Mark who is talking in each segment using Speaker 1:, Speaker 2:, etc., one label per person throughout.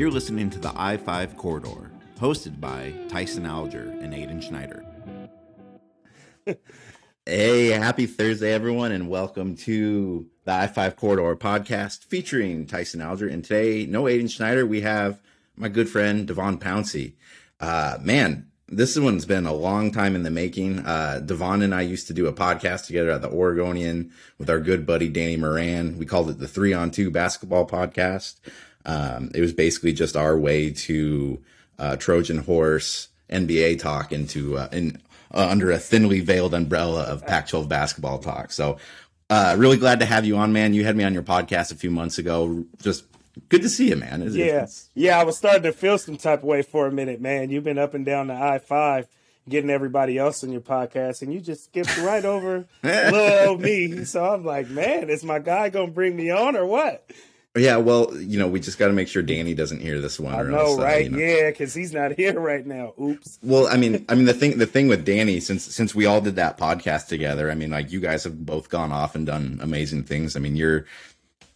Speaker 1: You're listening to the I 5 Corridor, hosted by Tyson Alger and Aiden Schneider. hey, happy Thursday, everyone, and welcome to the I 5 Corridor podcast featuring Tyson Alger. And today, no Aiden Schneider, we have my good friend DeVon Pouncey. Uh, man, this one's been a long time in the making. Uh, DeVon and I used to do a podcast together at the Oregonian with our good buddy Danny Moran. We called it the Three on Two Basketball Podcast. Um, it was basically just our way to uh, Trojan horse NBA talk into uh, in uh, under a thinly veiled umbrella of Pac-12 basketball talk. So, uh, really glad to have you on, man. You had me on your podcast a few months ago. Just good to see you, man.
Speaker 2: It's, yeah, it's... yeah. I was starting to feel some type of way for a minute, man. You've been up and down the I five, getting everybody else on your podcast, and you just skipped right over little old me. So I'm like, man, is my guy gonna bring me on or what?
Speaker 1: Yeah, well, you know, we just got to make sure Danny doesn't hear this one.
Speaker 2: I know, else, right? Uh, you know. Yeah, because he's not here right now. Oops.
Speaker 1: Well, I mean, I mean the thing, the thing with Danny, since since we all did that podcast together, I mean, like you guys have both gone off and done amazing things. I mean, you're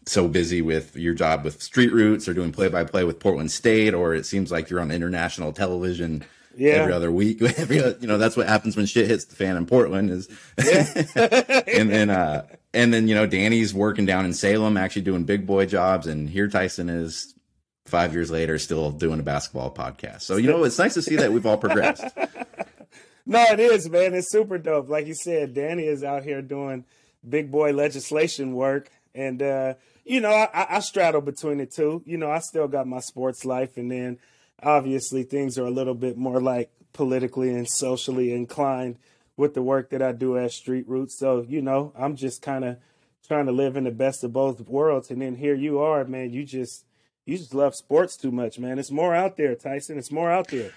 Speaker 1: so busy with your job with Street Roots or doing play by play with Portland State, or it seems like you're on international television yeah. every other week. Every you know that's what happens when shit hits the fan in Portland is, yeah. and then uh and then you know Danny's working down in Salem, actually doing big boy jobs, and here Tyson is five years later still doing a basketball podcast. So you know it's nice to see that we've all progressed.
Speaker 2: no, it is, man. It's super dope. Like you said, Danny is out here doing big boy legislation work, and uh, you know I, I straddle between the two. You know I still got my sports life, and then obviously things are a little bit more like politically and socially inclined with the work that I do at Street Roots. So, you know, I'm just kind of trying to live in the best of both worlds. And then here you are, man, you just you just love sports too much, man. It's more out there, Tyson. It's more out there.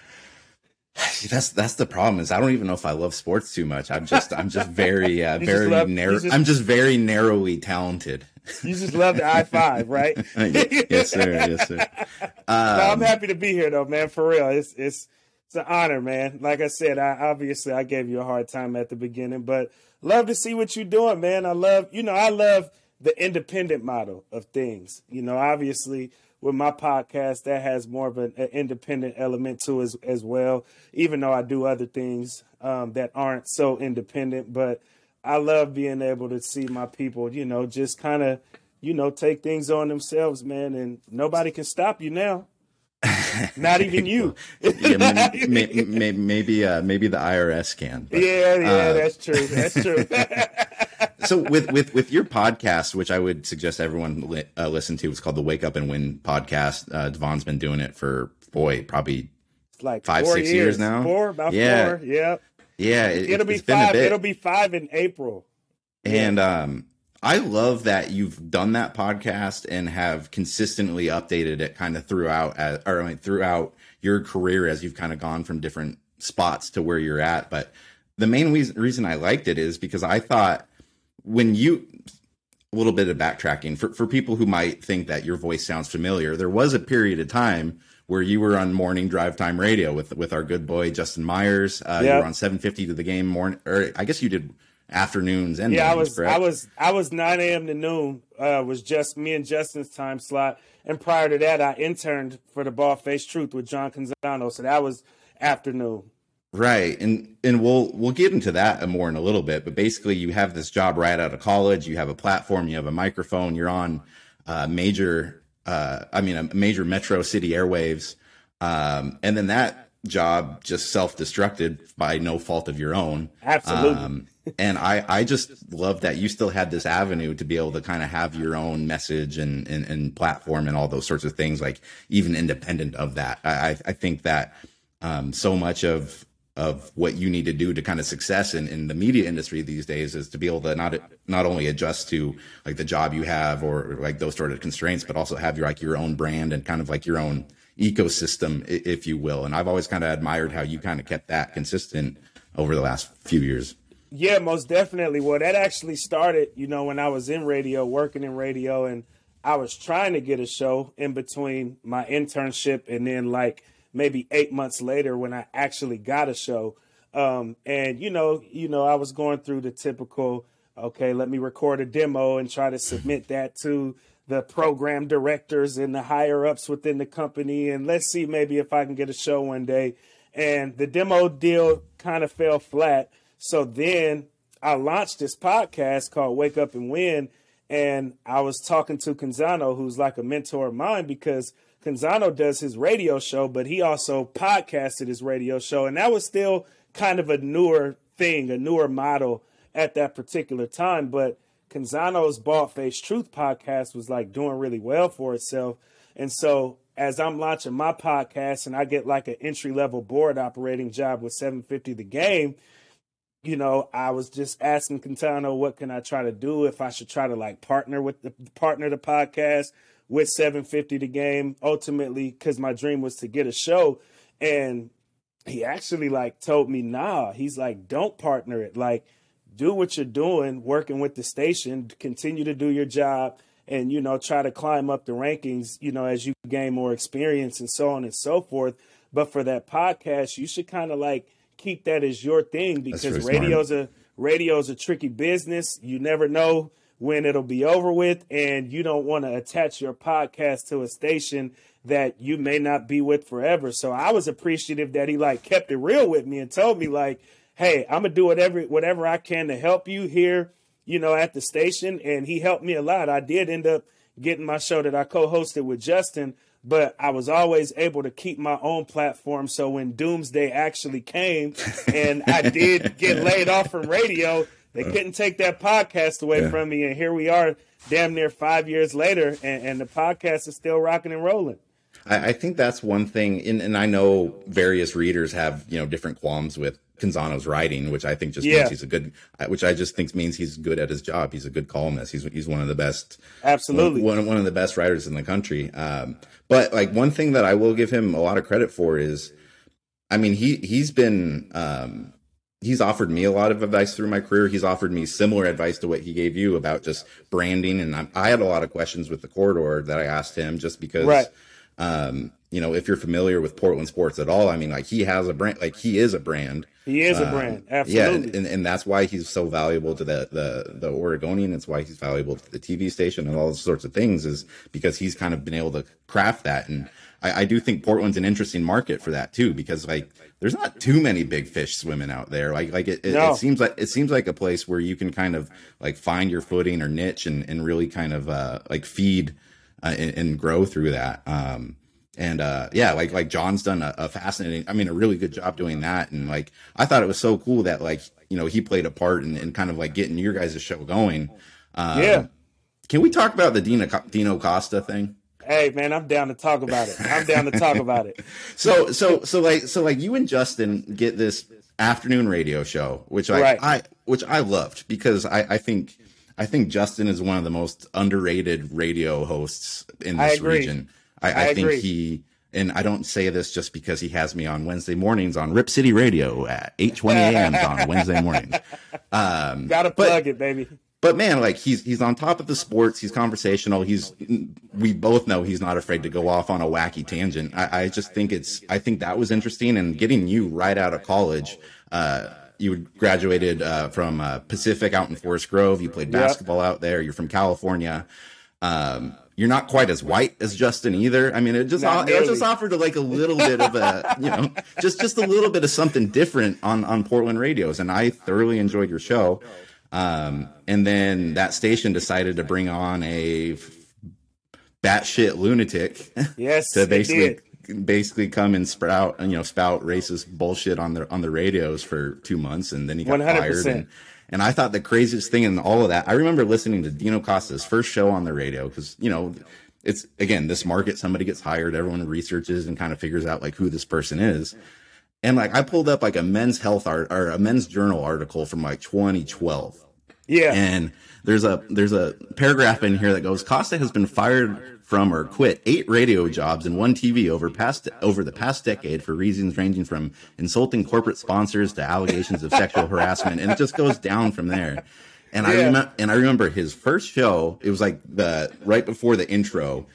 Speaker 1: That's that's the problem is I don't even know if I love sports too much. I'm just I'm just very uh, very love, narrow. Just, I'm just very narrowly talented.
Speaker 2: You just love the I five, right?
Speaker 1: yes, sir. Yes, sir.
Speaker 2: Um, no, I'm happy to be here, though, man. For real, it's it's it's an honor, man. Like I said, I obviously I gave you a hard time at the beginning, but love to see what you're doing, man. I love, you know, I love the independent model of things. You know, obviously with my podcast, that has more of an, an independent element to as as well. Even though I do other things um, that aren't so independent, but I love being able to see my people, you know, just kind of, you know, take things on themselves, man, and nobody can stop you now. Not even you.
Speaker 1: yeah, maybe maybe, maybe, uh, maybe the IRS can.
Speaker 2: But, yeah, yeah, uh, that's true. That's true.
Speaker 1: so with with with your podcast, which I would suggest everyone li- uh, listen to, it's called the Wake Up and Win podcast. Uh, DeVon's been doing it for boy, probably
Speaker 2: it's like
Speaker 1: five six
Speaker 2: years.
Speaker 1: years. now.
Speaker 2: Four about yeah. four. Yeah.
Speaker 1: Yeah.
Speaker 2: It, will be five. It'll be five in April.
Speaker 1: And um I love that you've done that podcast and have consistently updated it kind of throughout, as, or I mean, throughout your career as you've kind of gone from different spots to where you're at. But the main reason I liked it is because I thought when you, a little bit of backtracking for, for people who might think that your voice sounds familiar, there was a period of time where you were on morning drive time radio with with our good boy Justin Myers. Uh, yep. You were on 750 to the game morning, or I guess you did afternoons and
Speaker 2: yeah, I was correct? I was I was nine a.m. to noon. Uh, was just me and Justin's time slot, and prior to that, I interned for the Bald Face Truth with John Canzano, so that was afternoon.
Speaker 1: Right, and and we'll we'll get into that more in a little bit. But basically, you have this job right out of college. You have a platform. You have a microphone. You're on uh, major. Uh, I mean, a major metro city airwaves, um, and then that job just self-destructed by no fault of your own.
Speaker 2: Absolutely. Um,
Speaker 1: and I, I just love that you still had this avenue to be able to kind of have your own message and, and, and platform and all those sorts of things, like even independent of that. I, I think that um, so much of of what you need to do to kind of success in, in the media industry these days is to be able to not not only adjust to like the job you have or like those sort of constraints, but also have your like your own brand and kind of like your own ecosystem, if you will. And I've always kind of admired how you kind of kept that consistent over the last few years.
Speaker 2: Yeah, most definitely. Well, that actually started, you know, when I was in radio, working in radio, and I was trying to get a show in between my internship and then like maybe eight months later when I actually got a show. Um, and you know, you know, I was going through the typical Okay, let me record a demo and try to submit that to the program directors and the higher ups within the company. And let's see maybe if I can get a show one day. And the demo deal kind of fell flat. So then I launched this podcast called Wake Up and Win. And I was talking to Canzano, who's like a mentor of mine, because Canzano does his radio show, but he also podcasted his radio show. And that was still kind of a newer thing, a newer model at that particular time. But Canzano's Bald Face Truth podcast was like doing really well for itself. And so as I'm launching my podcast and I get like an entry level board operating job with 750 the game, you know, I was just asking Canzano what can I try to do if I should try to like partner with the partner the podcast with 750 the game ultimately because my dream was to get a show and he actually like told me nah he's like don't partner it like do what you're doing, working with the station, continue to do your job and, you know, try to climb up the rankings, you know, as you gain more experience and so on and so forth. But for that podcast, you should kind of like keep that as your thing because radio's smart. a radio's a tricky business. You never know when it'll be over with and you don't want to attach your podcast to a station that you may not be with forever. So I was appreciative that he like kept it real with me and told me like, hey, I'm gonna do whatever whatever I can to help you here, you know, at the station. And he helped me a lot. I did end up getting my show that I co-hosted with Justin, but I was always able to keep my own platform. So when Doomsday actually came and I did get laid off from radio, they uh. couldn't take that podcast away yeah. from me. And here we are, damn near five years later, and, and the podcast is still rocking and rolling.
Speaker 1: I, I think that's one thing, and, and I know various readers have you know different qualms with Canzano's writing, which I think just yeah. means he's a good, which I just think means he's good at his job. He's a good columnist. He's he's one of the best,
Speaker 2: absolutely
Speaker 1: one one of the best writers in the country. Um, but like one thing that I will give him a lot of credit for is, I mean he he's been um, he's offered me a lot of advice through my career. He's offered me similar advice to what he gave you about just branding, and I, I had a lot of questions with the corridor that I asked him just because.
Speaker 2: Right.
Speaker 1: Um, you know, if you're familiar with Portland sports at all, I mean, like he has a brand, like he is a brand.
Speaker 2: He is a um, brand, absolutely.
Speaker 1: Yeah, and, and that's why he's so valuable to the the the Oregonian. It's why he's valuable to the TV station and all those sorts of things is because he's kind of been able to craft that. And I, I do think Portland's an interesting market for that too, because like there's not too many big fish swimming out there. Like like it, it, no. it, seems like it seems like a place where you can kind of like find your footing or niche and and really kind of uh like feed uh, and, and grow through that. Um, and uh, yeah, like like John's done a, a, fascinating, I mean, a really good job doing that. And like I thought it was so cool that like you know he played a part in, in kind of like getting your guys' show going.
Speaker 2: Um, yeah.
Speaker 1: Can we talk about the Dino Dino Costa thing?
Speaker 2: Hey man, I'm down to talk about it. I'm down to talk about it.
Speaker 1: so so so like so like you and Justin get this afternoon radio show, which I right. I which I loved because I I think I think Justin is one of the most underrated radio hosts in this region. I, I, I think he and I don't say this just because he has me on Wednesday mornings on Rip City Radio at 8:20 a.m. on Wednesday mornings.
Speaker 2: Um, Gotta plug but, it, baby.
Speaker 1: But man, like he's he's on top of the sports. He's conversational. He's we both know he's not afraid to go off on a wacky tangent. I, I just think it's I think that was interesting and getting you right out of college. Uh, you graduated uh, from uh, Pacific out in Forest Grove. You played basketball out there. You're from California. Um, you're not quite as white as Justin either. I mean, it just it just offered like a little bit of a you know just just a little bit of something different on on Portland radios, and I thoroughly enjoyed your show. Um, and then that station decided to bring on a batshit lunatic.
Speaker 2: Yes,
Speaker 1: to basically basically come and sprout you know spout racist bullshit on the on the radios for two months, and then he got 100%. fired. And, and I thought the craziest thing in all of that, I remember listening to Dino Costa's first show on the radio because, you know, it's again, this market, somebody gets hired, everyone researches and kind of figures out like who this person is. And like I pulled up like a men's health art or a men's journal article from like 2012.
Speaker 2: Yeah.
Speaker 1: And there's a there's a paragraph in here that goes Costa has been fired from or quit eight radio jobs and one TV over past over the past decade for reasons ranging from insulting corporate sponsors to allegations of sexual harassment, and it just goes down from there. And yeah. I remember, and I remember his first show. It was like the right before the intro.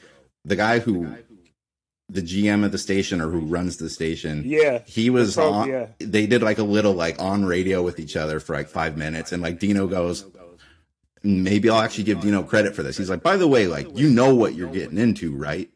Speaker 1: The guy who, the GM of the station or who runs the station,
Speaker 2: yeah,
Speaker 1: he was probably, on. Yeah. They did like a little like on radio with each other for like five minutes, and like Dino goes, maybe I'll actually give Dino credit for this. He's like, by the way, like you know what you're getting into, right?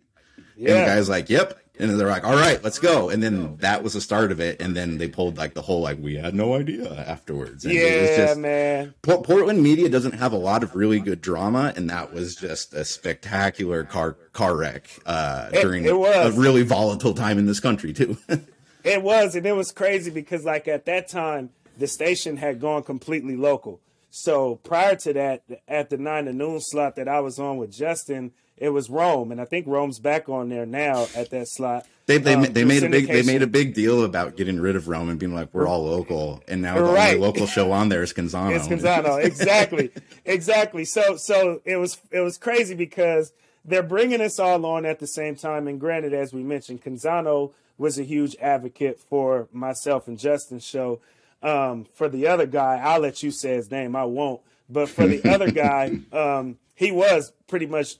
Speaker 1: Yeah. And the guy's like, yep. And they're like, all right, let's go. And then that was the start of it. And then they pulled like the whole like we had no idea afterwards. And
Speaker 2: yeah, just, man.
Speaker 1: Portland media doesn't have a lot of really good drama, and that was just a spectacular car car wreck uh, it, during it a really volatile time in this country too.
Speaker 2: it was, and it was crazy because like at that time the station had gone completely local. So prior to that, at the nine to noon slot that I was on with Justin, it was Rome, and I think Rome's back on there now at that slot.
Speaker 1: They they, um, they made a big they made a big deal about getting rid of Rome and being like we're all local, and now the right. only local show on there is Canzano.
Speaker 2: It's Canzano, exactly, exactly. So so it was it was crazy because they're bringing us all on at the same time. And granted, as we mentioned, Canzano was a huge advocate for myself and Justin's show. Um, for the other guy, I'll let you say his name. I won't. But for the other guy, um, he was pretty much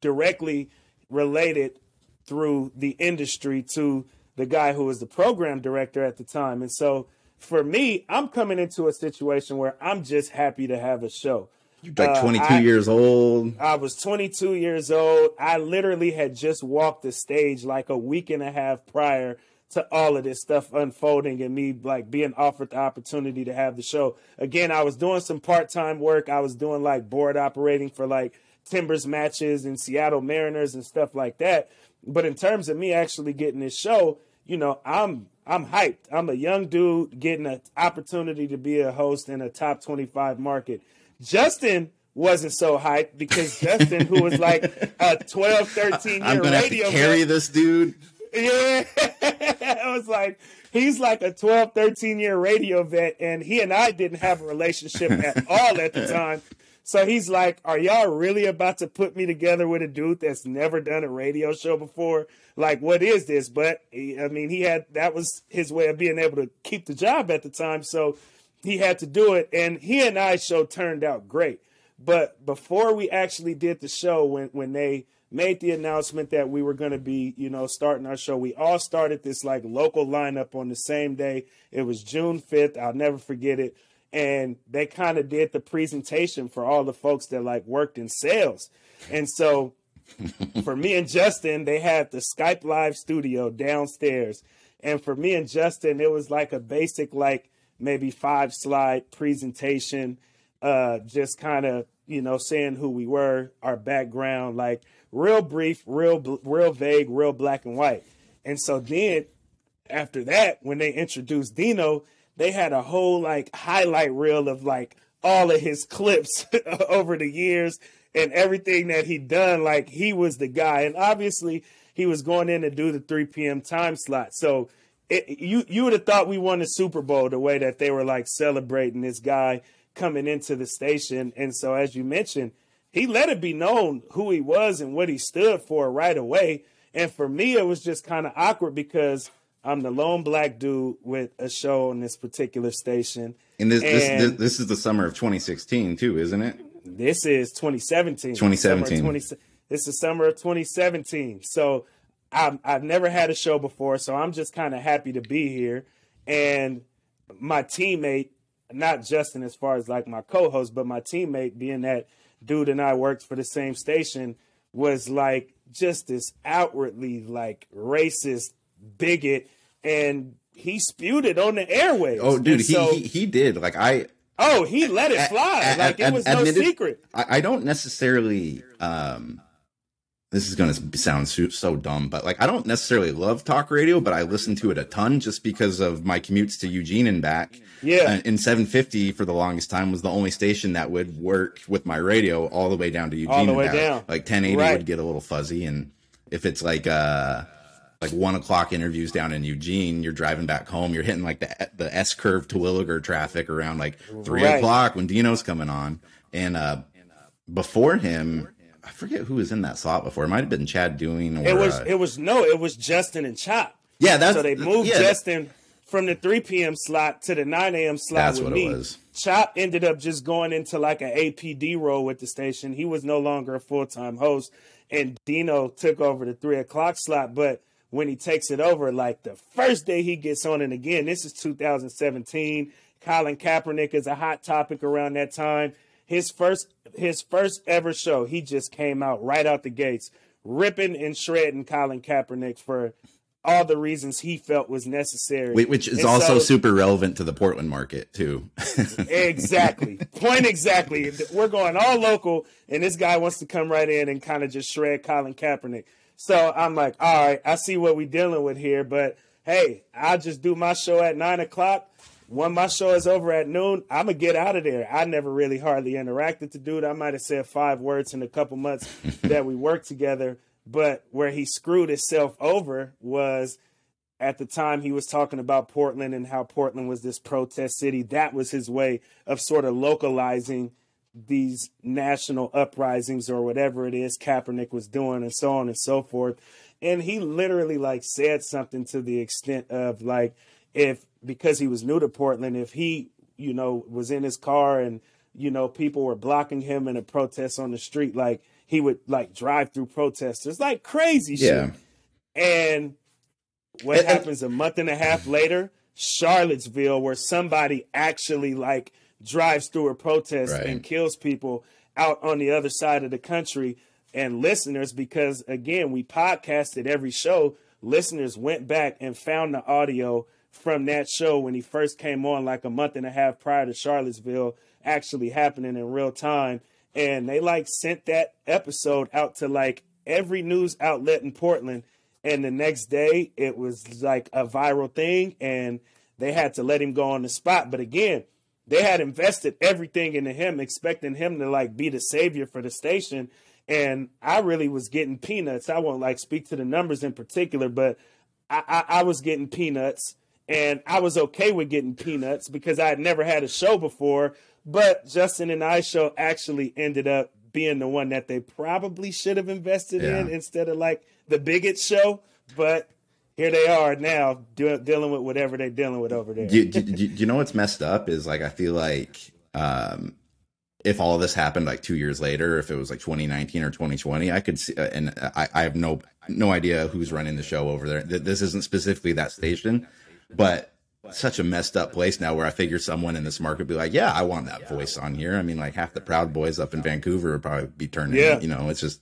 Speaker 2: directly related through the industry to the guy who was the program director at the time. And so for me, I'm coming into a situation where I'm just happy to have a show.
Speaker 1: You're like 22 uh, I, years old.
Speaker 2: I was 22 years old. I literally had just walked the stage like a week and a half prior to all of this stuff unfolding and me like being offered the opportunity to have the show. Again, I was doing some part-time work. I was doing like board operating for like Timbers matches and Seattle Mariners and stuff like that. But in terms of me actually getting this show, you know, I'm I'm hyped. I'm a young dude getting an opportunity to be a host in a top 25 market. Justin wasn't so hyped because Justin, who was like a 12, 13 year I'm gonna radio
Speaker 1: have to carry man, this dude.
Speaker 2: Yeah, I was like, he's like a 12, 13 year radio vet, and he and I didn't have a relationship at all at the time. So he's like, Are y'all really about to put me together with a dude that's never done a radio show before? Like, what is this? But I mean, he had that was his way of being able to keep the job at the time. So he had to do it. And he and I show turned out great. But before we actually did the show, when when they made the announcement that we were going to be, you know, starting our show, we all started this like local lineup on the same day. It was June 5th. I'll never forget it and they kind of did the presentation for all the folks that like worked in sales. And so for me and Justin, they had the Skype Live studio downstairs. And for me and Justin, it was like a basic, like maybe five slide presentation, uh, just kind of, you know, saying who we were, our background, like real brief, real, real vague, real black and white. And so then after that, when they introduced Dino, they had a whole like highlight reel of like all of his clips over the years and everything that he done. Like he was the guy, and obviously he was going in to do the 3 p.m. time slot. So it, you you would have thought we won the Super Bowl the way that they were like celebrating this guy coming into the station. And so as you mentioned, he let it be known who he was and what he stood for right away. And for me, it was just kind of awkward because I'm the lone black dude with a show on this particular station.
Speaker 1: And this, and this, this, is the summer of 2016 too, isn't it?
Speaker 2: This is 2017.
Speaker 1: 2017. 20,
Speaker 2: this is summer of 2017. So I've, I've never had a show before, so I'm just kind of happy to be here. And my teammate, not Justin as far as like my co-host, but my teammate, being that dude and I worked for the same station, was like just this outwardly like racist bigot, and he spewed it on the airwaves.
Speaker 1: Oh, dude, he, so, he, he did. Like I.
Speaker 2: Oh, he let it fly. like it was no secret.
Speaker 1: I, I don't necessarily. um this is going to sound so, so, dumb, but like I don't necessarily love talk radio, but I listen to it a ton just because of my commutes to Eugene and back.
Speaker 2: Yeah.
Speaker 1: in 750 for the longest time was the only station that would work with my radio all the way down to Eugene. All
Speaker 2: the way down.
Speaker 1: Like 1080 right. would get a little fuzzy, and if it's like uh like one o'clock interviews down in Eugene, you're driving back home, you're hitting like the the S curve to Williger traffic around like three right. o'clock when Dino's coming on. And uh before him, I forget who was in that slot before. It might have been Chad Doing or
Speaker 2: it was
Speaker 1: uh,
Speaker 2: it was no, it was Justin and Chop.
Speaker 1: Yeah, that's
Speaker 2: so they moved yeah, Justin from the 3 p.m. slot to the 9 a.m. slot That's with me. Chop ended up just going into like an APD role with the station. He was no longer a full time host, and Dino took over the three o'clock slot. But when he takes it over, like the first day he gets on, and again, this is 2017. Colin Kaepernick is a hot topic around that time. His first his first ever show, he just came out right out the gates, ripping and shredding Colin Kaepernick for all the reasons he felt was necessary.
Speaker 1: Which is and also so, super relevant to the Portland market too.
Speaker 2: exactly. Point exactly. We're going all local, and this guy wants to come right in and kind of just shred Colin Kaepernick. So I'm like, all right, I see what we're dealing with here, but hey, I'll just do my show at nine o'clock. When my show is over at noon, I'm gonna get out of there. I never really hardly interacted to dude. I might have said five words in a couple months that we worked together but where he screwed himself over was at the time he was talking about Portland and how Portland was this protest city. That was his way of sort of localizing these national uprisings or whatever it is Kaepernick was doing and so on and so forth. And he literally like said something to the extent of like if because he was new to Portland, if he, you know, was in his car and, you know, people were blocking him in a protest on the street, like he would like drive through protesters like crazy yeah. shit. And what and, happens a month and a half later? Charlottesville, where somebody actually like drives through a protest right. and kills people out on the other side of the country. And listeners, because again, we podcasted every show, listeners went back and found the audio from that show when he first came on, like a month and a half prior to Charlottesville actually happening in real time and they like sent that episode out to like every news outlet in Portland. And the next day, it was like a viral thing, and they had to let him go on the spot. But again, they had invested everything into him, expecting him to like be the savior for the station. And I really was getting peanuts. I won't like speak to the numbers in particular, but I, I, I was getting peanuts, and I was okay with getting peanuts because I had never had a show before. But Justin and I show actually ended up being the one that they probably should have invested yeah. in instead of like the bigot show. But here they are now do, dealing with whatever they're dealing with over there.
Speaker 1: do, do, do, you know what's messed up is like I feel like um, if all this happened like two years later, if it was like 2019 or 2020, I could see, and I, I have no no idea who's running the show over there. This isn't specifically that station, but such a messed up place now where I figure someone in this market would be like, yeah, I want that voice on here. I mean, like half the Proud Boys up in Vancouver would probably be turning. Yeah. You know, it's just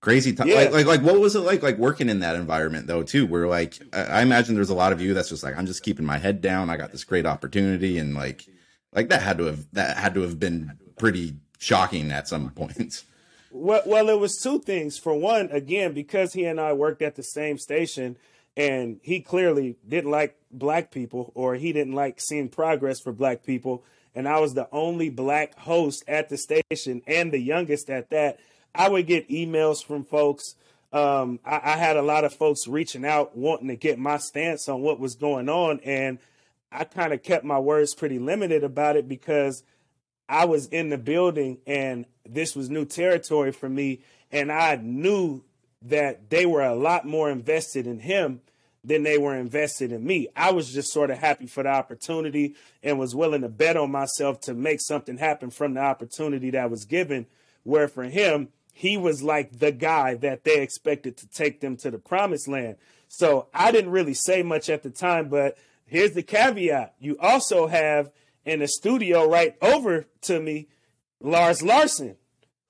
Speaker 1: crazy. Yeah. Like, like, like, what was it like, like working in that environment though, too? Where like, I imagine there's a lot of you that's just like, I'm just keeping my head down. I got this great opportunity, and like, like that had to have that had to have been pretty shocking at some points.
Speaker 2: Well, well, it was two things. For one, again, because he and I worked at the same station and he clearly didn't like black people or he didn't like seeing progress for black people and I was the only black host at the station and the youngest at that. I would get emails from folks. Um, I, I, had a lot of folks reaching out wanting to get my stance on what was going on, and I kind of kept my words pretty limited about it because I was in the building and this was new territory for me, and I knew that they were a lot more invested in him than they were invested in me. I was just sort of happy for the opportunity and was willing to bet on myself to make something happen from the opportunity that was given. Where for him, he was like the guy that they expected to take them to the promised land. So I didn't really say much at the time, but here's the caveat. You also have in the studio right over to me, Lars Larson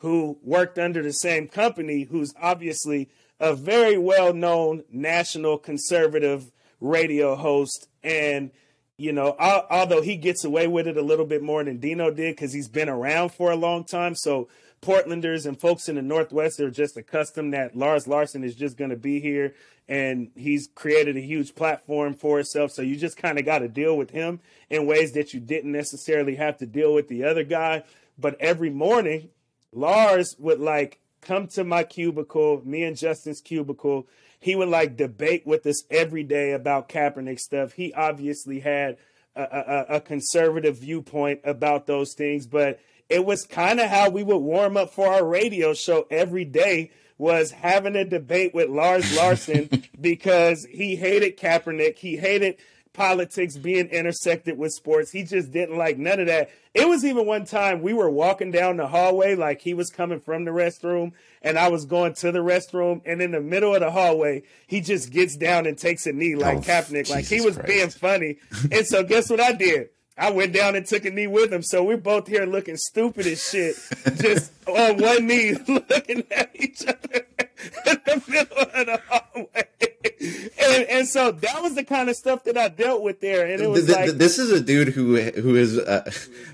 Speaker 2: who worked under the same company, who's obviously a very well known national conservative radio host. And, you know, although he gets away with it a little bit more than Dino did because he's been around for a long time. So Portlanders and folks in the Northwest are just accustomed that Lars Larson is just going to be here and he's created a huge platform for himself. So you just kind of got to deal with him in ways that you didn't necessarily have to deal with the other guy. But every morning, Lars would like come to my cubicle, me and Justin's cubicle. He would like debate with us every day about Kaepernick stuff. He obviously had a, a, a conservative viewpoint about those things, but it was kind of how we would warm up for our radio show every day was having a debate with Lars Larson because he hated Kaepernick. He hated politics being intersected with sports. He just didn't like none of that. It was even one time we were walking down the hallway, like he was coming from the restroom and I was going to the restroom. And in the middle of the hallway, he just gets down and takes a knee like oh, Kaepernick, like he was Christ. being funny. and so guess what I did? I went down and took a knee with him. So we're both here looking stupid as shit, just on one knee looking at each other in the middle of the hallway. And, and so that was the kind of stuff that I dealt with there. And it was
Speaker 1: Th-
Speaker 2: like,
Speaker 1: this is a dude who who is uh,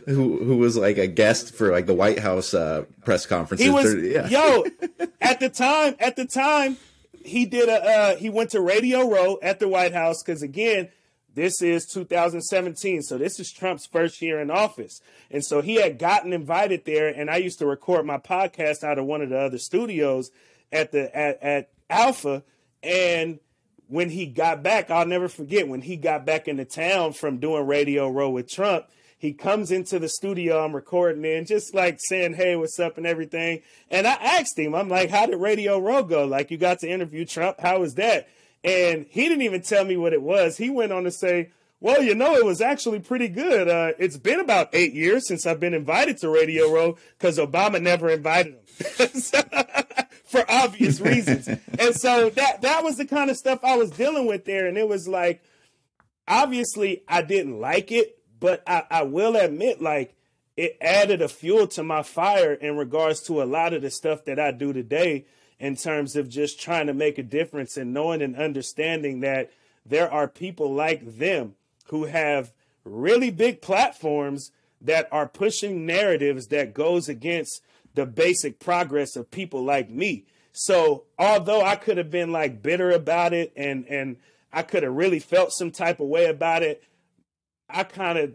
Speaker 1: who who was like a guest for like the White House uh, press conferences.
Speaker 2: he was,
Speaker 1: yeah.
Speaker 2: yo, at the time, at the time, he did a, uh, he went to Radio Row at the White House because again, this is 2017, so this is Trump's first year in office, and so he had gotten invited there, and I used to record my podcast out of one of the other studios at the at, at Alpha, and when he got back, I'll never forget when he got back into town from doing Radio Row with Trump. He comes into the studio I'm recording in, just like saying, Hey, what's up and everything. And I asked him, I'm like, How did Radio Row go? Like, you got to interview Trump. How was that? And he didn't even tell me what it was. He went on to say, Well, you know, it was actually pretty good. Uh, it's been about eight years since I've been invited to Radio Row because Obama never invited him. for obvious reasons. and so that that was the kind of stuff I was dealing with there. And it was like, obviously, I didn't like it, but I, I will admit, like, it added a fuel to my fire in regards to a lot of the stuff that I do today in terms of just trying to make a difference and knowing and understanding that there are people like them who have really big platforms that are pushing narratives that goes against the basic progress of people like me. So although I could have been like bitter about it and and I could have really felt some type of way about it, I kind of,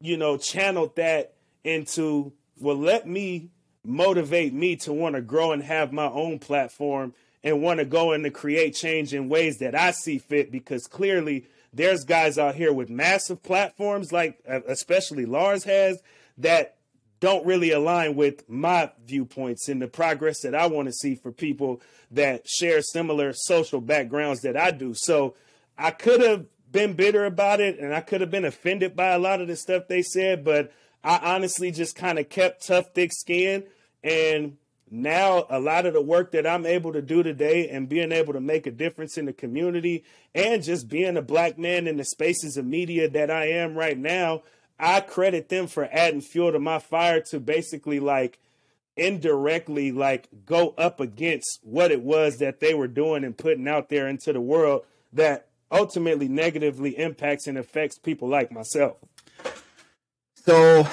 Speaker 2: you know, channeled that into well, let me motivate me to want to grow and have my own platform and want to go and to create change in ways that I see fit because clearly there's guys out here with massive platforms like especially Lars has that don't really align with my viewpoints and the progress that I want to see for people that share similar social backgrounds that I do. So I could have been bitter about it and I could have been offended by a lot of the stuff they said, but I honestly just kind of kept tough, thick skin. And now a lot of the work that I'm able to do today and being able to make a difference in the community and just being a black man in the spaces of media that I am right now, I credit them for adding fuel to my fire to basically like indirectly like go up against what it was that they were doing and putting out there into the world that ultimately negatively impacts and affects people like myself.
Speaker 1: So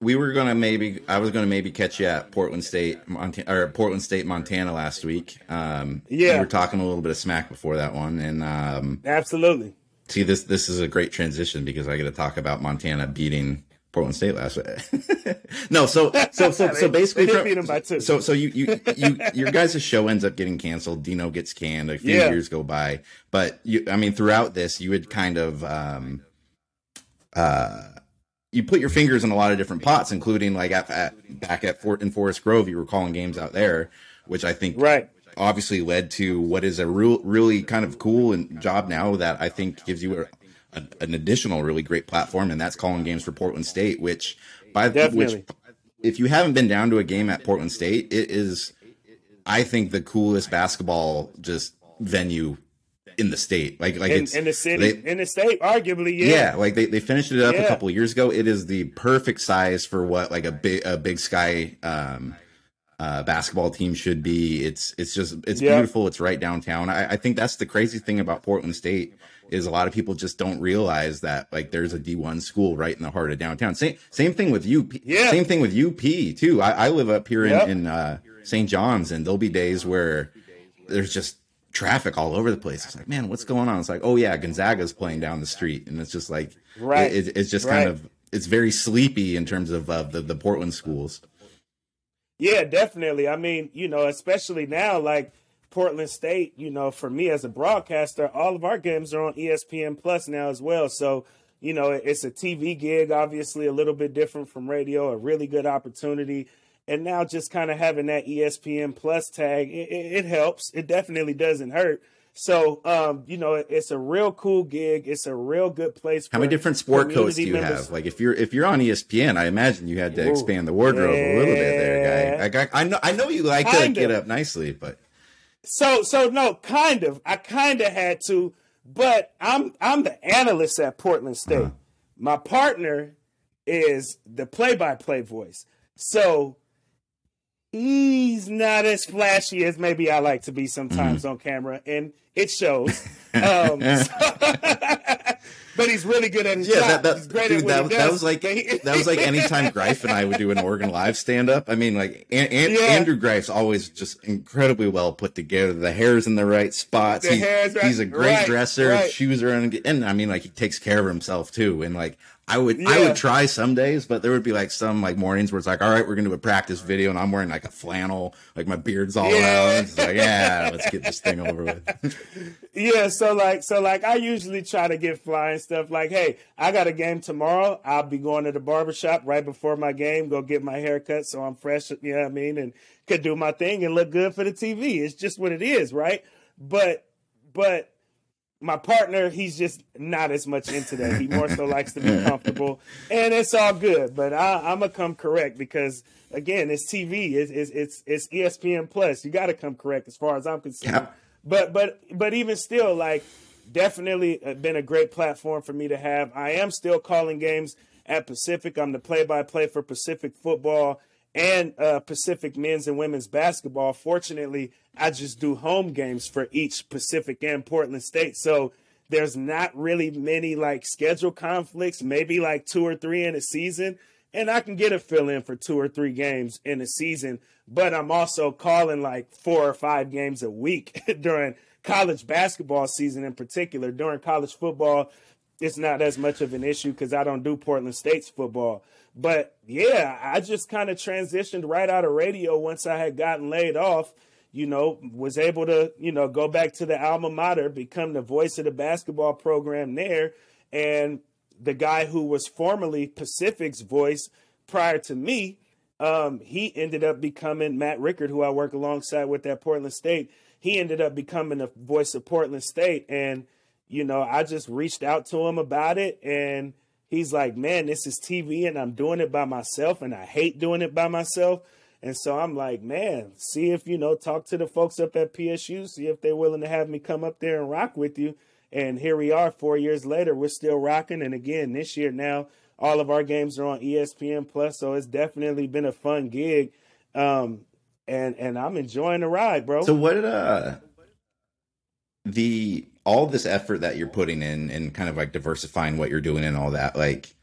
Speaker 1: we were gonna maybe I was gonna maybe catch you at Portland State Montana or Portland State Montana last week. Um,
Speaker 2: Yeah.
Speaker 1: we were talking a little bit of smack before that one, and um,
Speaker 2: Absolutely.
Speaker 1: See this this is a great transition because I get to talk about Montana beating Portland State last week. no, so so so so basically, from- so so you you you your guys' show ends up getting canceled. Dino gets canned. A few
Speaker 2: Yeah.
Speaker 1: years go by, but you I mean throughout this, you would kind of um uh you put your fingers in a lot of different pots, including like at, at back at Fort in Forest Grove, you were calling games out there, which I think
Speaker 2: Right.
Speaker 1: Obviously led to what is a real, really kind of cool and job now that I think gives you a, a, an additional really great platform, and that's calling games for Portland State. Which, by
Speaker 2: Definitely.
Speaker 1: which, if you haven't been down to a game at Portland State, it is, I think, the coolest basketball just venue in the state. Like, like
Speaker 2: In,
Speaker 1: it's
Speaker 2: in the city,
Speaker 1: they-
Speaker 2: in the state, arguably, yeah.
Speaker 1: yeah, like they, they finished it up a couple of years ago. It is the perfect size for what like a big a big sky um uh basketball team should be. It's it's just it's
Speaker 2: Yeah.
Speaker 1: beautiful. It's right downtown. I, I think that's the crazy thing about Portland State is a lot of people just don't realize that like there's a D one school right in the heart of downtown. Same same thing with UP.
Speaker 2: Yeah.
Speaker 1: Same thing with UP too. I, I live up here
Speaker 2: Yep.
Speaker 1: in, in uh St. John's and there'll be days where there's just traffic all over the place. It's like, man, what's going on? It's like, oh yeah, Gonzaga's playing down the street, and it's just like,
Speaker 2: Right.
Speaker 1: It, it- it's just
Speaker 2: Right.
Speaker 1: kind of, it's very sleepy in terms of uh, the the Portland schools.
Speaker 2: Yeah, definitely. I mean, you know, especially now, like Portland State, you know, for me as a broadcaster, all of our games are on ESPN Plus now as well. So, you know, it's a TV gig, obviously a little bit different from radio, a really good opportunity. And now just kind of having that ESPN Plus tag, it, it helps. It definitely doesn't hurt. So, um, you know, it's a real cool gig. It's a real good place.
Speaker 1: How many different sport codes do you
Speaker 2: members.
Speaker 1: have? Like if you're if you're on ESPN, I imagine you had to
Speaker 2: Ooh,
Speaker 1: expand the wardrobe a little bit there, guy. I, I know I know you like to get up nicely, but
Speaker 2: So so no, kind of. I kind of had to, but I'm I'm the analyst at Portland State. My partner is the play-by-play voice. So he's not as flashy as maybe I like to be sometimes mm-hmm. on camera, and it shows. Um, but he's really good at his yeah, job. That, that, dude,
Speaker 1: that, that was like that was like anytime Greif and I would do an Oregon Live stand up. I mean, like yeah. Andrew Greif's always just incredibly well put together. The hair's in the right spots. The he's, right. he's a great right, dresser. Right. Shoes are in, and I mean, like he takes care of himself too. And like I would yeah. I would try some days, but there would be like some like mornings where it's like, all right, we're gonna do a practice video, and I'm wearing like a flannel, like my beard's all yeah. out. It's like, yeah, let's get this thing over with.
Speaker 2: yeah, so like so like I usually try to get flying stuff like, hey, I got a game tomorrow. I'll be going to the barbershop right before my game, go get my hair cut so I'm fresh, you know what I mean, and could do my thing and look good for the TV. It's just what it is, right? But but my partner, he's just not as much into that. He more so likes to be comfortable, and it's all good. But I, am gonna come correct because again, it's TV. It's it's it's, it's ESPN Plus. You got to come correct as far as I'm concerned. But but but even still, like definitely uh, been a great platform for me to have. I am still calling games at Pacific. I'm the play-by-play for Pacific football and uh, Pacific men's and women's basketball. Fortunately, I just do home games for each Pacific and Portland State. So there's not really many like schedule conflicts, maybe like two or three in a season. And I can get a fill in for two or three games in a season, but I'm also calling like four or five games a week during college basketball season in particular. During college football, it's not as much of an issue because I don't do Portland State's football. But yeah, I just kind of transitioned right out of radio once I had gotten laid off. You know, was able to, you know, go back to the alma mater, become the voice of the basketball program there. And the guy who was formerly Pacific's voice prior to me, um, he ended up becoming Matt Rickard, who I work alongside with at Portland State. He ended up becoming the voice of Portland State. And, you know, I just reached out to him about it and he's like, man, this is TV and I'm doing it by myself and I hate doing it by myself. And so I'm like, man, see if, you know, talk to the folks up at PSU, see if they're willing to have me come up there and rock with you. And here we are four years later, we're still rocking. And again, this year now, all of our games are on ESPN Plus. So it's definitely been a fun gig. Um, and and I'm enjoying the ride, bro.
Speaker 1: So what did uh the all this effort that you're putting in and kind of like diversifying what you're doing and all that, like,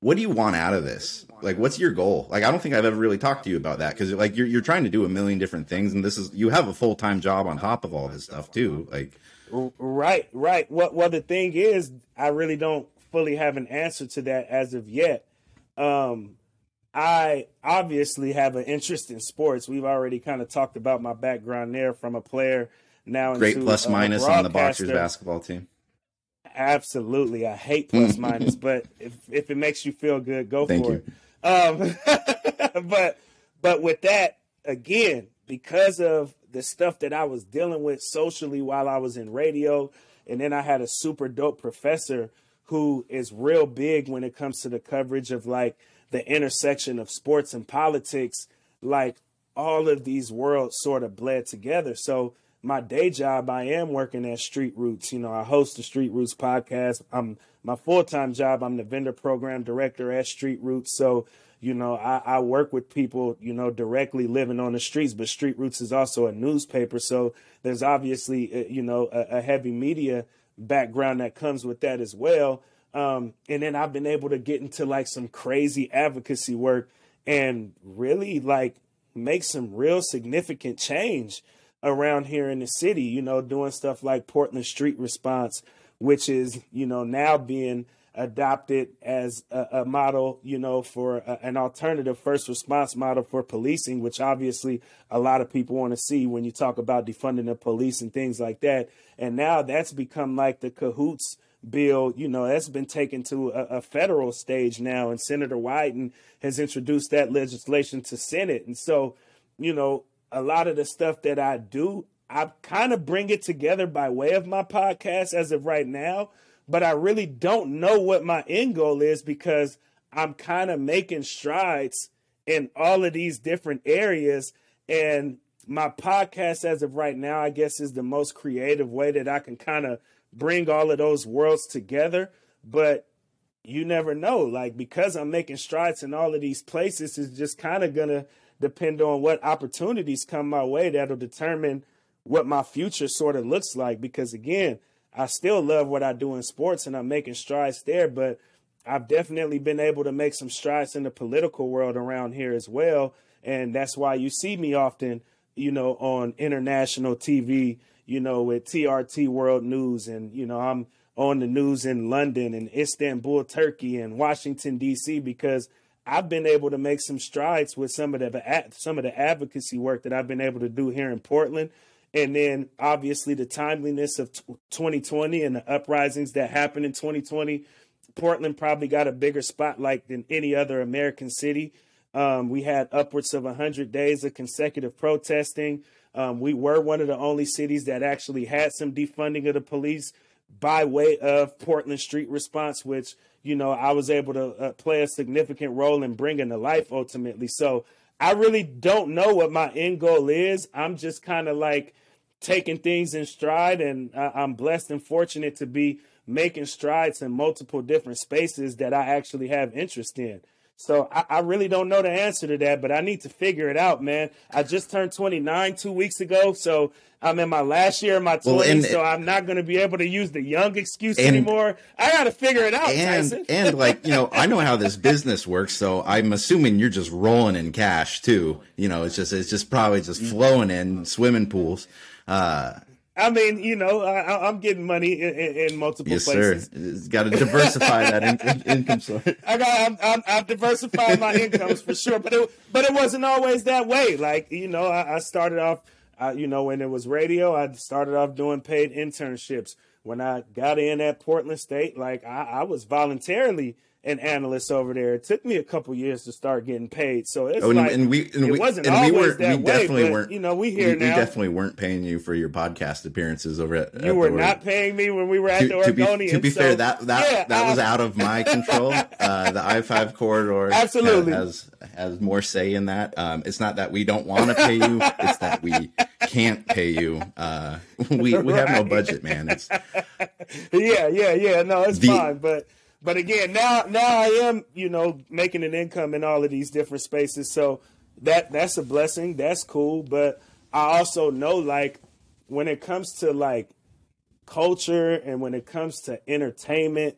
Speaker 1: what do you want out of this? Like, what's your goal? Like, I don't think I've ever really talked to you about that because like you're you're trying to do a million different things, and this is you have a full time job on top of all this stuff too. Like,
Speaker 2: right, right. What well, the thing is, I really don't fully have an answer to that as of yet. Um, I obviously have an interest in sports. We've already kind of talked about my background there from a player now
Speaker 1: great into, plus uh, minus on the Boxers basketball team.
Speaker 2: Absolutely, I hate plus minus, but if if it makes you feel good, go Thank for you. it. Um, but but with that again, because of the stuff that I was dealing with socially while I was in radio, and then I had a super dope professor who is real big when it comes to the coverage of like the intersection of sports and politics. Like all of these worlds sort of bled together. So my day job, I am working at Street Roots. You know, I host the Street Roots podcast. I'm my full time job. I'm the vendor program director at Street Roots. So, you know, I, I, work with people, you know, directly living on the streets. But Street Roots is also a newspaper, so there's obviously, uh, you know, a, a heavy media background that comes with that as well. Um, and then I've been able to get into like some crazy advocacy work and really like make some real significant change around here in the city, you know, doing stuff like Portland Street Response, which is, you know, now being adopted as a, a model, you know, for a, an alternative first response model for policing, which obviously a lot of people want to see when you talk about defunding the police and things like that. And now that's become like the CAHOOTS bill, you know, that's been taken to a, a, federal stage now, and Senator Wyden has introduced that legislation to Senate. And so, you know, a lot of the stuff that I do, I kind of bring it together by way of my podcast as of right now, but I really don't know what my end goal is because I'm kind of making strides in all of these different areas. And my podcast, as of right now, I guess is the most creative way that I can kind of bring all of those worlds together. But you never know. Like because I'm making strides in all of these places, is just kind of gonna depend on what opportunities come my way that'll determine what my future sort of looks like. Because again, I still love what I do in sports and I'm making strides there, but I've definitely been able to make some strides in the political world around here as well. And that's why you see me often, you know, on international TV, you know, with TRT World News. And, you know, I'm on the news in London and Istanbul, Turkey, and Washington, D.C., because I've been able to make some strides with some of the some of the advocacy work that I've been able to do here in Portland, and then obviously the timeliness of 2020 and the uprisings that happened in 2020. Portland probably got a bigger spotlight than any other American city. Um, we had upwards of 100 days of consecutive protesting. Um, we were one of the only cities that actually had some defunding of the police by way of Portland Street Response, which you know, I was able to uh, play a significant role in bringing to life ultimately. So I really don't know what my end goal is. I'm just kind of like taking things in stride, and I'm blessed and fortunate to be making strides in multiple different spaces that I actually have interest in. So I, I, really don't know the answer to that, but I need to figure it out, man. I just turned 29 two weeks ago, so I'm in my last year of my 20s, well, and, so I'm not going to be able to use the young excuse and, anymore. I got to figure it out,
Speaker 1: and,
Speaker 2: Tyson.
Speaker 1: and like you know, I know how this business works, so I'm assuming you're just rolling in cash too. You know, it's just it's just probably just flowing in swimming pools. Uh,
Speaker 2: I mean, you know, I, am getting money in, in, in multiple
Speaker 1: yes,
Speaker 2: places.
Speaker 1: Yes, sir. Got to diversify that in, income source.
Speaker 2: I got, I'm, i have diversified my incomes for sure, but it, but it wasn't always that way. Like, you know, I, I started off, uh, you know, when it was radio, I started off doing paid internships. When I got in at Portland State, like I, I was voluntarily an analyst over there. It took me a couple years to start getting paid. So it's oh, and, like and we and it we, wasn't and always we weren't, that we definitely way, weren't. You know, we here
Speaker 1: we,
Speaker 2: now.
Speaker 1: We definitely weren't paying you for your podcast appearances over at.
Speaker 2: You
Speaker 1: at
Speaker 2: were not paying me when we were at
Speaker 1: to,
Speaker 2: the Oregonian.
Speaker 1: To be, to be
Speaker 2: so,
Speaker 1: fair, that that yeah, that was out of my control. Uh, the I five corridor
Speaker 2: absolutely
Speaker 1: has has more say in that. Um, it's not that we don't want to pay you; it's that we can't pay you. Uh, we we right. have no budget, man. It's
Speaker 2: yeah, yeah, yeah. No, it's the, fine, but but again, now now I am, you know, making an income in all of these different spaces. So that that's a blessing. That's cool. But I also know like when it comes to like culture and when it comes to entertainment,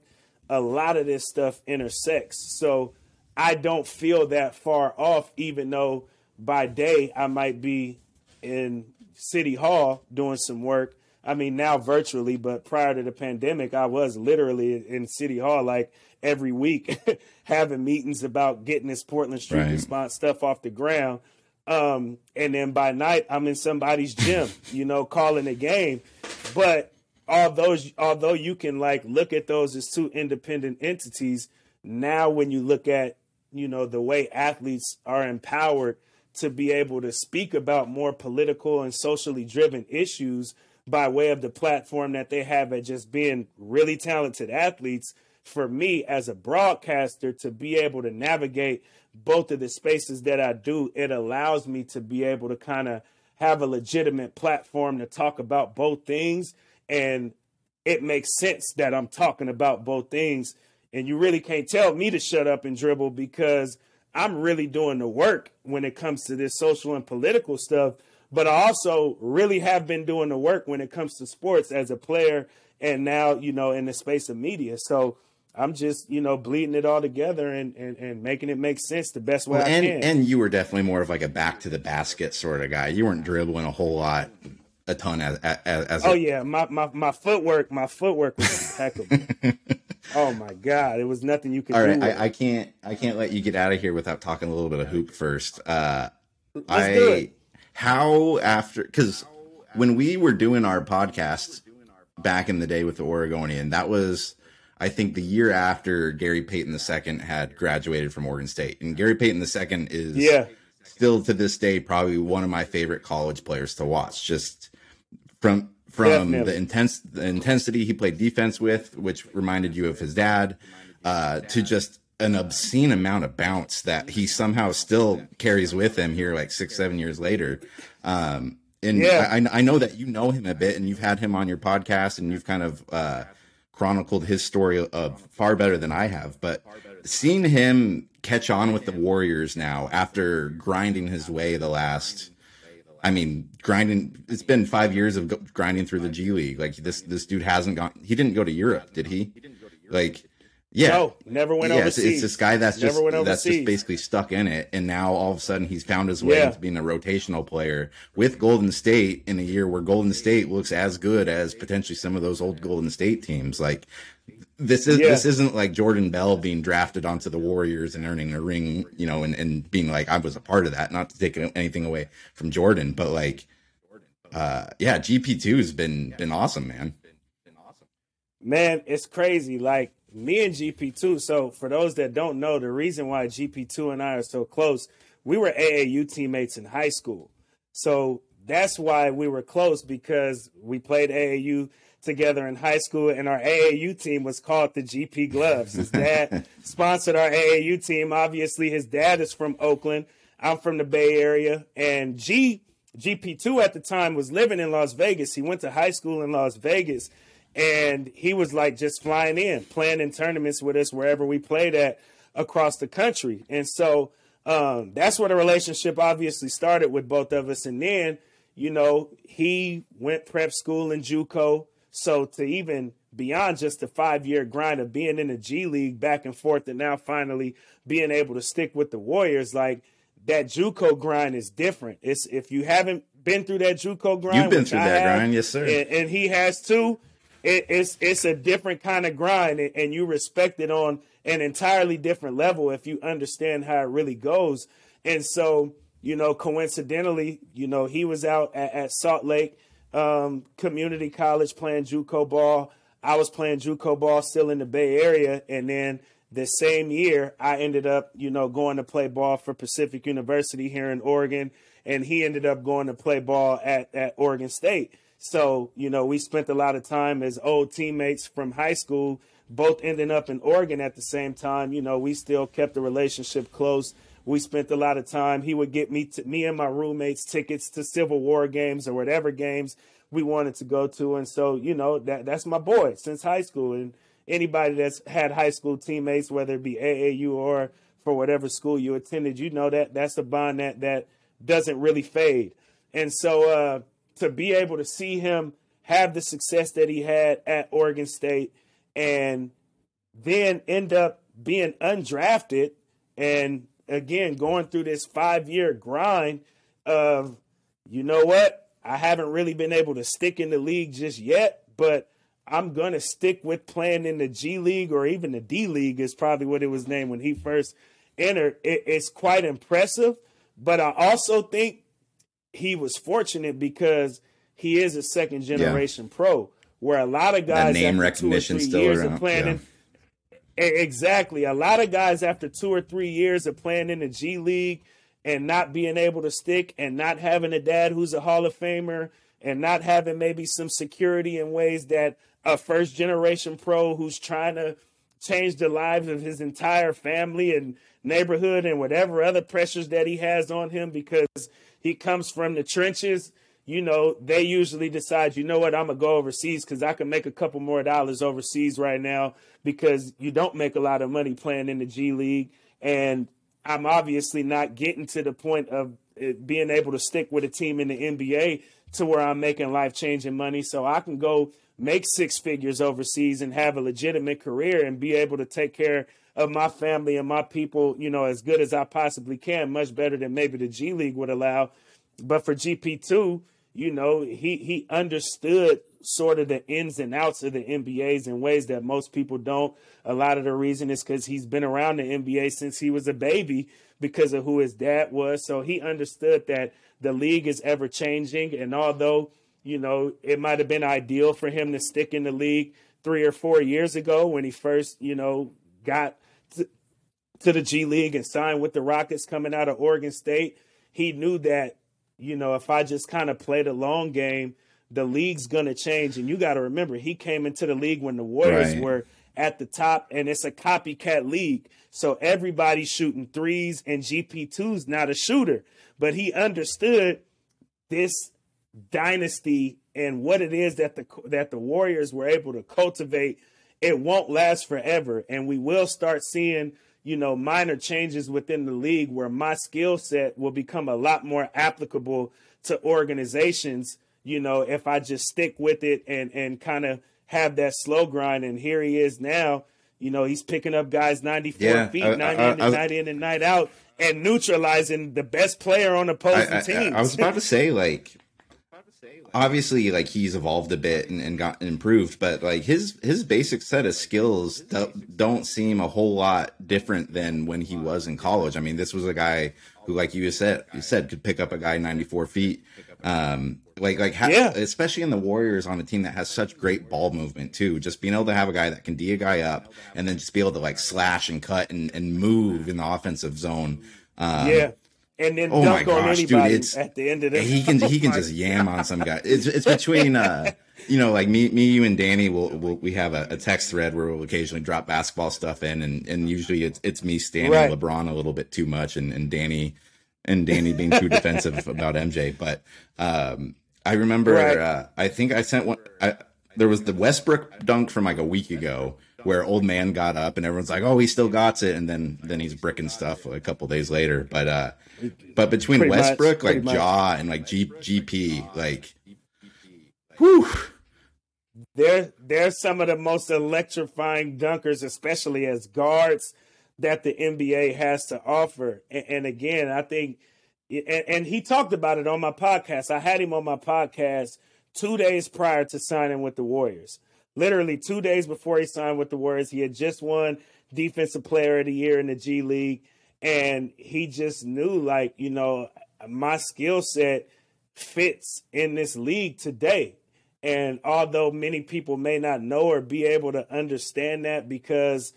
Speaker 2: a lot of this stuff intersects. So I don't feel that far off, even though by day I might be in City Hall doing some work I mean, now virtually, but prior to the pandemic, I was literally in City Hall like every week having meetings about getting this Portland Street right. response stuff off the ground. Um, and then by night, I'm in somebody's gym, you know, calling a game. But although although you can like look at those as two independent entities, now when you look at you know the way athletes are empowered to be able to speak about more political and socially driven issues by way of the platform that they have at just being really talented athletes for me as a broadcaster to be able to navigate both of the spaces that I do, it allows me to be able to kind of have a legitimate platform to talk about both things. And it makes sense that I'm talking about both things. And you really can't tell me to shut up and dribble because I'm really doing the work when it comes to this social and political stuff but I also really have been doing the work when it comes to sports as a player and now, you know, in the space of media. So I'm just, you know, bleeding it all together and, and, and making it make sense the best way well,
Speaker 1: and,
Speaker 2: I can.
Speaker 1: And you were definitely more of like a back to the basket sort of guy. You weren't dribbling a whole lot, a ton as, as, as
Speaker 2: Oh
Speaker 1: a...
Speaker 2: yeah, my, my my footwork, my footwork was impeccable. oh my god, it was nothing you could
Speaker 1: all
Speaker 2: right,
Speaker 1: I, I, can't I can't let you get out of here without talking a little bit of hoop first. Uh,
Speaker 2: Let's
Speaker 1: I,
Speaker 2: do it
Speaker 1: how after because when we were doing our podcast back in the day with the Oregonian, that was I think the year after Gary Payton II had graduated from Oregon State, and Gary Payton II is
Speaker 2: yeah
Speaker 1: still to this day probably one of my favorite college players to watch. Just from from Definitely. the intense the intensity he played defense with, which reminded you of his dad, uh, to just an obscene amount of bounce that he somehow still carries with him here, like six, seven years later. Um, and yeah. I, I know that you know him a bit, and you've had him on your podcast, and you've kind of uh, chronicled his story of far better than I have. But seeing him catch on with the Warriors now after grinding his way the last, I mean, grinding. It's been five years of grinding through the G League. Like this, this dude hasn't gone. He didn't go to Europe, did he? Like yeah,
Speaker 2: no, never went yeah, overseas.
Speaker 1: It's, it's, this guy that's just that's just basically stuck in it, and now all of a sudden he's found his way yeah. into being a rotational player with Golden State in a year where Golden State looks as good as potentially some of those old Golden State teams. Like this is yeah. this isn't like Jordan Bell being drafted onto the Warriors and earning a ring, you know, and, and being like I was a part of that. Not to take anything away from Jordan, but like, uh, yeah, GP two has been been awesome, man.
Speaker 2: Man, it's crazy. Like me and GP2. So for those that don't know, the reason why GP2 and I are so close, we were AAU teammates in high school. So that's why we were close because we played AAU together in high school, and our AAU team was called the GP Gloves. His dad sponsored our AAU team. Obviously, his dad is from Oakland. I'm from the Bay Area, and G GP2 at the time was living in Las Vegas. He went to high school in Las Vegas and he was like just flying in, playing in tournaments with us wherever we played at across the country. And so um, that's where the relationship obviously started with both of us. And then, you know, he went prep school in JUCO. So to even beyond just the five year grind of being in the G League back and forth, and now finally being able to stick with the Warriors, like that JUCO grind is different. It's if you haven't been through that JUCO grind,
Speaker 1: you've been through I that have, grind, yes, sir,
Speaker 2: and, and he has too it, it's it's a different kind of grind, and, and you respect it on an entirely different level if you understand how it really goes. And so, you know, coincidentally, you know, he was out at, at Salt Lake um, Community College playing JUCO ball. I was playing JUCO ball still in the Bay Area, and then the same year I ended up, you know, going to play ball for Pacific University here in Oregon, and he ended up going to play ball at at Oregon State. So, you know, we spent a lot of time as old teammates from high school, both ending up in Oregon at the same time. You know, we still kept the relationship close. We spent a lot of time. He would get me, to, me and my roommates tickets to Civil War games or whatever games we wanted to go to. And so, you know, that that's my boy since high school. And anybody that's had high school teammates, whether it be AAU or for whatever school you attended, you know that that's a bond that that doesn't really fade. And so, uh, to be able to see him have the success that he had at Oregon State and then end up being undrafted and again going through this five year grind of, you know what, I haven't really been able to stick in the league just yet, but I'm going to stick with playing in the G League or even the D League, is probably what it was named when he first entered. It, it's quite impressive, but I also think he was fortunate because he is a second generation yeah. pro, where a lot of guys
Speaker 1: that name recognition two or three years around.
Speaker 2: of playing yeah. exactly a lot of guys after two or three years of playing in the G League and not being able to stick and not having a dad who's a Hall of Famer and not having maybe some security in ways that a first generation pro who's trying to change the lives of his entire family and neighborhood and whatever other pressures that he has on him because he comes from the trenches, you know, they usually decide, you know what, I'm going to go overseas because I can make a couple more dollars overseas right now because you don't make a lot of money playing in the G League. And I'm obviously not getting to the point of being able to stick with a team in the NBA to where I'm making life changing money. So I can go make six figures overseas and have a legitimate career and be able to take care of my family and my people, you know, as good as I possibly can, much better than maybe the G League would allow. But for GP2, you know, he he understood sort of the ins and outs of the NBAs in ways that most people don't. A lot of the reason is because he's been around the NBA since he was a baby because of who his dad was. So he understood that the league is ever changing. And although, you know, it might have been ideal for him to stick in the league three or four years ago when he first, you know, got to, to the G League and signed with the Rockets coming out of Oregon State, he knew that, you know, if I just kind of play the long game, the league's going to change. And you got to remember, he came into the league when the Warriors right. were at the top, and it's a copycat league. So everybody's shooting threes, and GP2's not a shooter. But he understood this dynasty and what it is that the that the Warriors were able to cultivate it won't last forever. And we will start seeing, you know, minor changes within the league where my skill set will become a lot more applicable to organizations, you know, if I just stick with it and and kind of have that slow grind. And here he is now, you know, he's picking up guys 94 yeah, feet, I, night I, in and night in and night out, and neutralizing the best player on opposing teams.
Speaker 1: I was about to say, like, obviously like he's evolved a bit and, and got improved but like his his basic set of skills don't, don't seem a whole lot different than when he was in college. I mean this was a guy who like you said you said could pick up a guy 94 feet. Um like like ha- yeah. especially in the warriors on a team that has such great ball movement too. Just being able to have a guy that can d a guy up and then just be able to like slash and cut and, and move in the offensive zone um,
Speaker 2: yeah and then oh dunk on anybody dude, at the end of the
Speaker 1: he can he can just yam on some guy. It's it's between uh you know like me me you and Danny will, will we have a, a, text thread where we'll occasionally drop basketball stuff in and and usually it's it's me standing right. LeBron a little bit too much and and Danny and Danny being too defensive about MJ. But um I remember right. uh, I think I sent one. I, there was the Westbrook dunk from like a week ago where old man got up and everyone's like, "Oh, he still got it," and then then he's bricking stuff a couple days later. But uh, but between pretty Westbrook, much, like Ja, and like G, GP, like, whew.
Speaker 2: They're they're some of the most electrifying dunkers, especially as guards, that the NBA has to offer. And, and again, I think, and, and he talked about it on my podcast. I had him on my podcast two days prior to signing with the Warriors literally two days before he signed with the Warriors. He had just won Defensive Player of the Year in the G League. And he just knew, like, you know, my skill set fits in this league today. And although many people may not know or be able to understand that because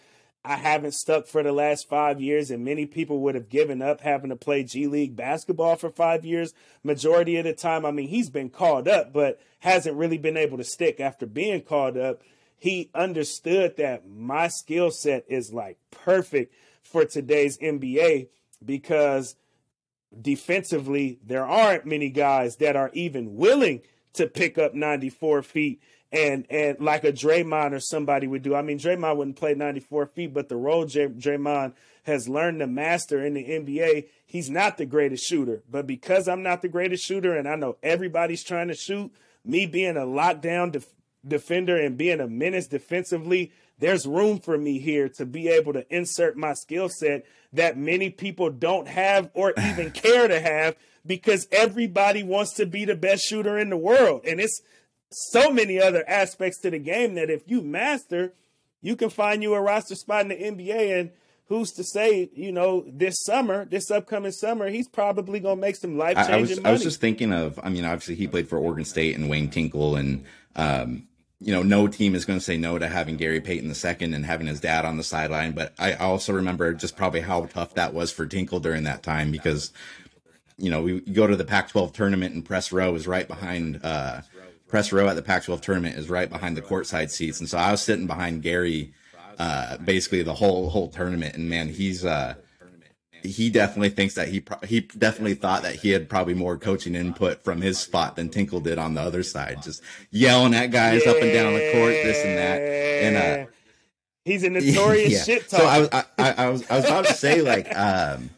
Speaker 2: I haven't stuck for the last five years, and many people would have given up having to play G League basketball for five years. Majority of the time, I mean, he's been called up, but hasn't really been able to stick after being called up. He understood that my skill set is like perfect for today's NBA because defensively, there aren't many guys that are even willing to pick up 94 feet and and like a Draymond or somebody would do. I mean, Draymond wouldn't play 94 feet, but the role J- Draymond has learned to master in the NBA, he's not the greatest shooter. But because I'm not the greatest shooter, and I know everybody's trying to shoot, me being a lockdown def- defender and being a menace defensively, there's room for me here to be able to insert my skill set that many people don't have or even care to have because everybody wants to be the best shooter in the world. And it's so many other aspects to the game that if you master, you can find you a roster spot in the NBA. And who's to say, you know, this summer, this upcoming summer, he's probably going to make some life changing money.
Speaker 1: I was just thinking of, I mean, obviously he played for Oregon State and Wayne Tinkle, and um, you know, no team is going to say no to having Gary Payton the second and having his dad on the sideline. But I also remember just probably how tough that was for Tinkle during that time because, you know, we go to the Pac-12 tournament and press row is right behind. Uh, press row at the Pac-12 tournament is right behind the courtside seats, and so I was sitting behind Gary, uh, basically the whole whole tournament. And man, he's uh, he definitely thinks that he pro- he definitely thought that he had probably more coaching input from his spot than Tinkle did on the other side, just yelling at guys yeah. up and down the court, this and that, and uh,
Speaker 2: he's a notorious yeah. shit talker.
Speaker 1: So I was I, I, was I was about to say like um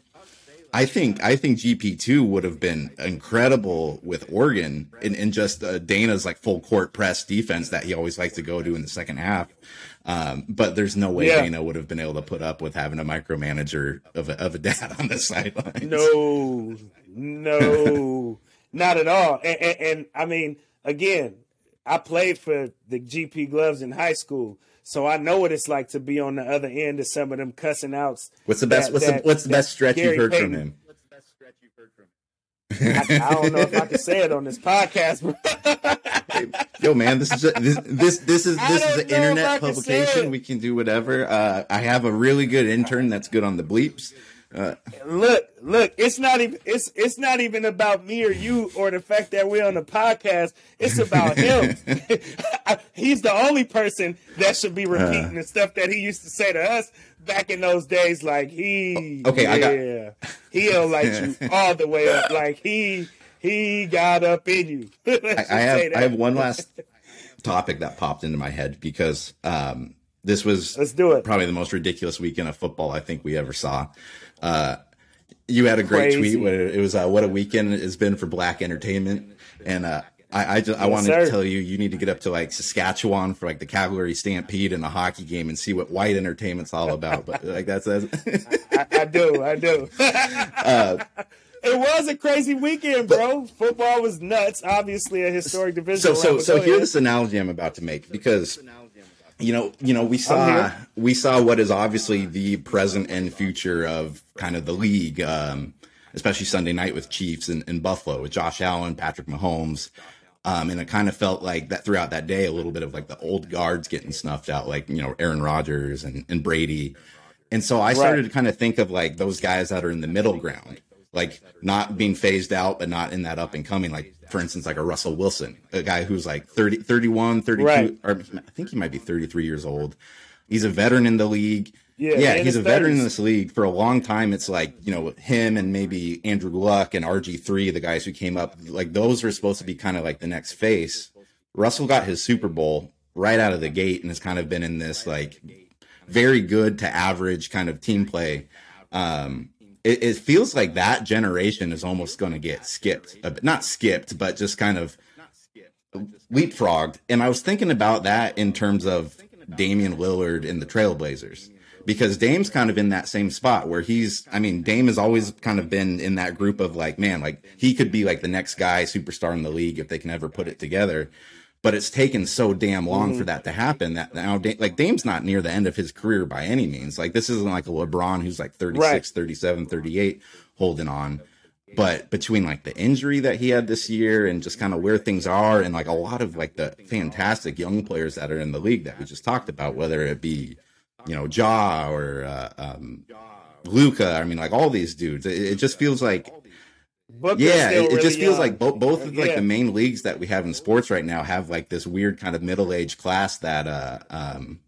Speaker 1: I think I think GP two would have been incredible with Oregon in, in just uh, Dana's like full court press defense that he always likes to go to in the second half. Um, but there's no way yeah. Dana would have been able to put up with having a micromanager of a, of a dad on the sideline.
Speaker 2: No, no, not at all. And, and, and I mean, again, I played for the GP gloves in high school. So I know what it's like to be on the other end of some of them cussing outs.
Speaker 1: What's the best? That, what's that, the what's the best stretch you've heard Payton. from him? What's the best stretch you've heard
Speaker 2: from him? I, I don't know if I can say it on this podcast.
Speaker 1: Yo, man, this is a, this this this is this is an internet publication. We can do whatever. Uh, I have a really good intern that's good on the bleeps.
Speaker 2: Uh, look, look, it's not even it's it's not even about me or you or the fact that we're on the podcast. It's about him. He's the only person that should be repeating uh, the stuff that he used to say to us back in those days. Like he, okay, yeah, I got he'll light you all the way up. Like he he got up in you.
Speaker 1: I, I have I have one last topic that popped into my head because um, this was
Speaker 2: let's do it.
Speaker 1: Probably the most ridiculous weekend of football I think we ever saw. Uh, you had a great Crazy. tweet where it was uh, what a weekend it's been for black entertainment, and uh, I I, just, I wanted sir. to tell you you need to get up to like Saskatchewan for like the Calgary Stampede and a hockey game and see what white entertainment's all about. But like that's, that's
Speaker 2: I, I, do, I do. uh, it was a crazy weekend, bro. Football was nuts. Obviously, a historic division.
Speaker 1: So, so, so here's this analogy I'm about to make because you know, you know, we saw we saw what is obviously the present and future of kind of the league, um, especially Sunday night with Chiefs and, and Buffalo with Josh Allen, Patrick Mahomes. Um, and it kind of felt like that throughout that day, a little bit of like the old guards getting snuffed out, like, you know, Aaron Rodgers and, and Brady. And so I started right. to kind of think of like those guys that are in the middle ground, like not being phased out, but not in that up and coming, like for instance, like a Russell Wilson, a guy who's like 30, 31, 32, right. or I think he might be 33 years old. He's a veteran in the league. Yeah, yeah he's a 30s. veteran in this league for a long time. It's like, you know, him and maybe Andrew Luck and RG3, the guys who came up, like those are supposed to be kind of like the next face. Russell got his Super Bowl right out of the gate and has kind of been in this like very good to average kind of team play. Um, it, it feels like that generation is almost going to get skipped, not skipped, but just kind of leapfrogged. And I was thinking about that in terms of Damian Lillard and the Trailblazers because Dame's kind of in that same spot where he's, I mean, Dame has always kind of been in that group of like, man, like he could be like the next guy superstar in the league if they can ever put it together but it's taken so damn long mm-hmm. for that to happen that now like Dame's not near the end of his career by any means. Like this isn't like a LeBron who's like 36, right. 37, 38 holding on. But between like the injury that he had this year and just kind of where things are and like a lot of like the fantastic young players that are in the league that we just talked about, whether it be, you know, Ja or uh, um, Luka, I mean, like all these dudes, it, it just feels like Booker's yeah, it, it just feels young. like both both of like yeah. the main leagues that we have in sports right now have like this weird kind of middle aged class that uh um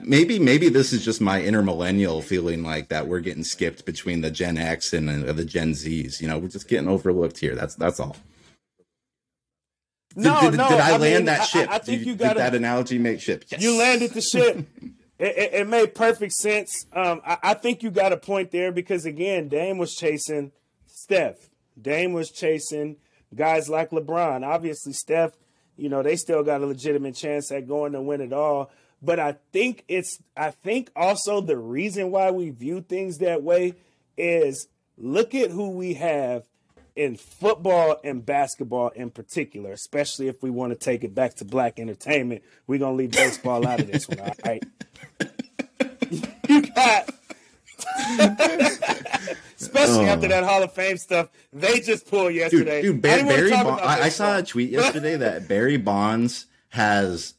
Speaker 1: maybe maybe this is just my inner millennial feeling like that we're getting skipped between the Gen X and uh, the Gen Zs. You know, we're just getting overlooked here. That's that's all.
Speaker 2: No,
Speaker 1: did, did,
Speaker 2: no.
Speaker 1: Did I,
Speaker 2: I
Speaker 1: land
Speaker 2: mean,
Speaker 1: that ship?
Speaker 2: I, I think
Speaker 1: did,
Speaker 2: you got
Speaker 1: that analogy make ship.
Speaker 2: Yes. You landed the ship. it, it, made perfect sense. Um, I, I think you got a point there because again, Dame was chasing Steph. Dame was chasing guys like LeBron. Obviously, Steph, you know, they still got a legitimate chance at going to win it all. But I think it's, I think also the reason why we view things that way is look at who we have in football and basketball in particular, especially if we want to take it back to black entertainment. We're going to leave baseball out of this one, all right? you got Especially oh. after that Hall of Fame stuff they just pulled yesterday.
Speaker 1: Dude, dude Barry, Barry Bonds. I, I saw a tweet yesterday that Barry Bonds has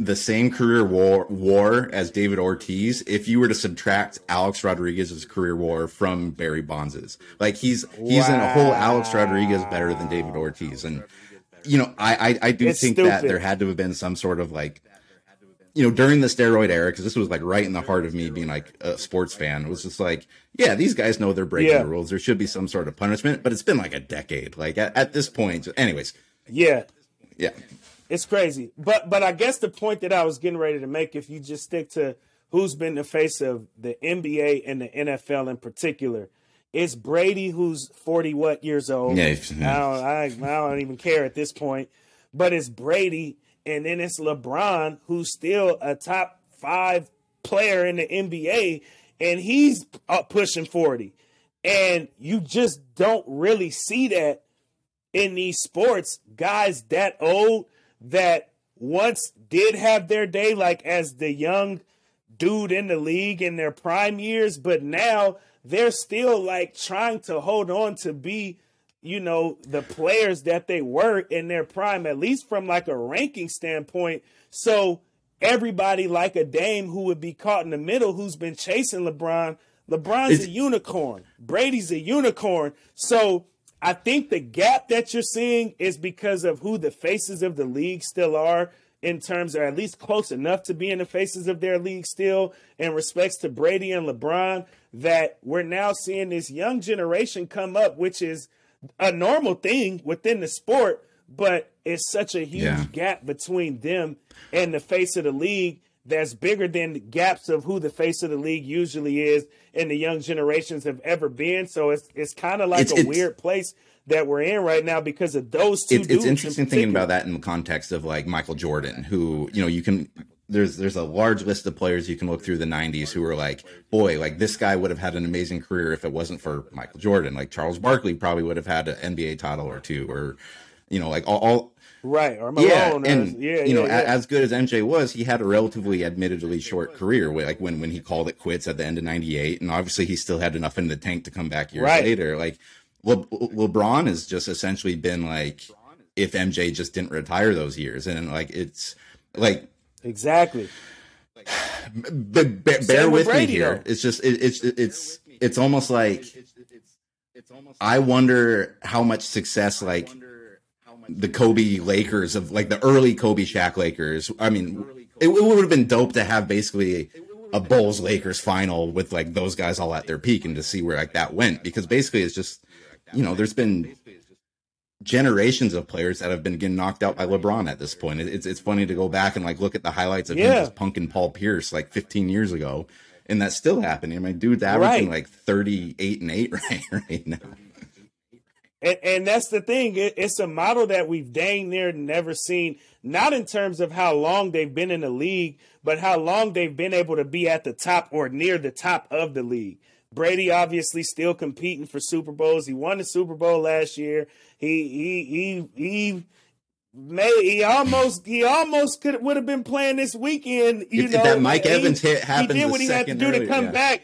Speaker 1: the same career war, war as David Ortiz if you were to subtract Alex Rodriguez's career war from Barry Bonds's. Like he's he's wow. in a whole Alex Rodriguez better than David Ortiz. And you know, I I, I do it's think stupid. that there had to have been some sort of like you know, during the steroid era, because this was like right in the heart of me being like a sports fan, it was just like, yeah, these guys know they're breaking yeah. the rules. There should be some sort of punishment, but it's been like a decade. Like at, at this point, anyways.
Speaker 2: Yeah.
Speaker 1: Yeah.
Speaker 2: It's crazy. But but I guess the point that I was getting ready to make, if you just stick to who's been the face of the NBA and the NFL in particular, it's Brady who's 40 what years old. Yeah. I don't I, I don't even care at this point. But it's Brady and then it's LeBron, who's still a top five player in the NBA, and he's pushing 40. And you just don't really see that in these sports. Guys that old that once did have their day, like as the young dude in the league in their prime years, but now they're still like trying to hold on to be you know, the players that they were in their prime, at least from like a ranking standpoint. So everybody like a Dame who would be caught in the middle who's been chasing LeBron. LeBron's it's- a unicorn. Brady's a unicorn. So I think the gap that you're seeing is because of who the faces of the league still are in terms of at least close enough to being the faces of their league still in respects to Brady and LeBron that we're now seeing this young generation come up, which is – a normal thing within the sport, but it's such a huge yeah. gap between them and the face of the league that's bigger than the gaps of who the face of the league usually is and the young generations have ever been. So it's it's kind of like
Speaker 1: It's-
Speaker 2: a
Speaker 1: it's-
Speaker 2: weird place that we're in right now because of those two.
Speaker 1: it's, it's
Speaker 2: in
Speaker 1: interesting thinking about that in the context of like Michael Jordan, who you know you can there's there's a large list of players you can look through the 90s who are like, boy, like this guy would have had an amazing career if it wasn't for Michael Jordan. Like Charles Barkley probably would have had an NBA title or two, or you know, like all, all
Speaker 2: right or Malone.
Speaker 1: yeah,
Speaker 2: or-
Speaker 1: and
Speaker 2: yeah,
Speaker 1: you know,
Speaker 2: yeah,
Speaker 1: a-
Speaker 2: yeah.
Speaker 1: as good as MJ was, he had a relatively, admittedly short career. Like when when he called it quits at the end of '98, and obviously he still had enough in the tank to come back years
Speaker 2: Right.
Speaker 1: later. Like Le- LeBron has just essentially been like, if MJ just didn't retire those years, and like it's like
Speaker 2: exactly.
Speaker 1: b- b- bear
Speaker 2: Same with
Speaker 1: with me here.
Speaker 2: though.
Speaker 1: It's just it, it's it's it's almost like I wonder how much success like the Kobe Lakers of like the early Kobe Shaq Lakers. I mean, it, it would have been dope to have basically a Bulls Lakers final with like those guys all at their peak and to see where like that went because basically it's just you know there's been generations of players that have been getting knocked out by LeBron at this point. It's it's funny to go back and like look at the highlights of him
Speaker 2: Yeah.
Speaker 1: just punking Paul Pierce like 15 years ago, and that's still happening. I mean, dude's averaging
Speaker 2: Right.
Speaker 1: like 38 and eight right right now.
Speaker 2: And, and that's the thing. It, it's a model that we've dang near never seen, not in terms of how long they've been in the league, but how long they've been able to be at the top or near the top of the league. Brady obviously still competing for Super Bowls. He won the Super Bowl last year. He he he he may he almost he almost could would have been playing this weekend. You
Speaker 1: If-
Speaker 2: know
Speaker 1: that Mike
Speaker 2: He-
Speaker 1: Evans hit
Speaker 2: He
Speaker 1: happened
Speaker 2: did
Speaker 1: the
Speaker 2: what he had to
Speaker 1: second
Speaker 2: do to come
Speaker 1: yeah.
Speaker 2: back.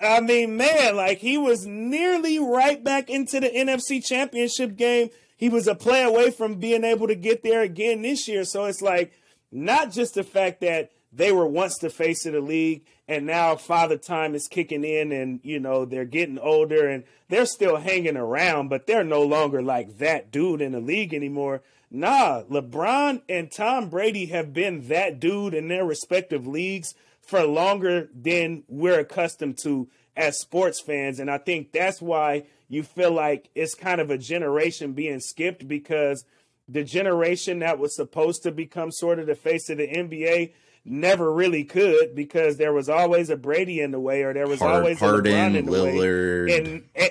Speaker 2: I mean, man, like he was nearly right back into the NFC championship game. He was a play away from being able to get there again this year. So it's like not just the fact that they were once the face of the league and now father time is kicking in and you know they're getting older and they're still hanging around, but they're no longer like that dude in the league anymore. Nah, LeBron and Tom Brady have been that dude in their respective leagues for longer than we're accustomed to as sports fans. And I think that's why you feel like it's kind of a generation being skipped because the generation that was supposed to become sort of the face of the NBA never really could because there was always a Brady in the way or there was
Speaker 1: Hard-
Speaker 2: always
Speaker 1: Harden,
Speaker 2: a LeBron in the
Speaker 1: Lillard.
Speaker 2: way. And, and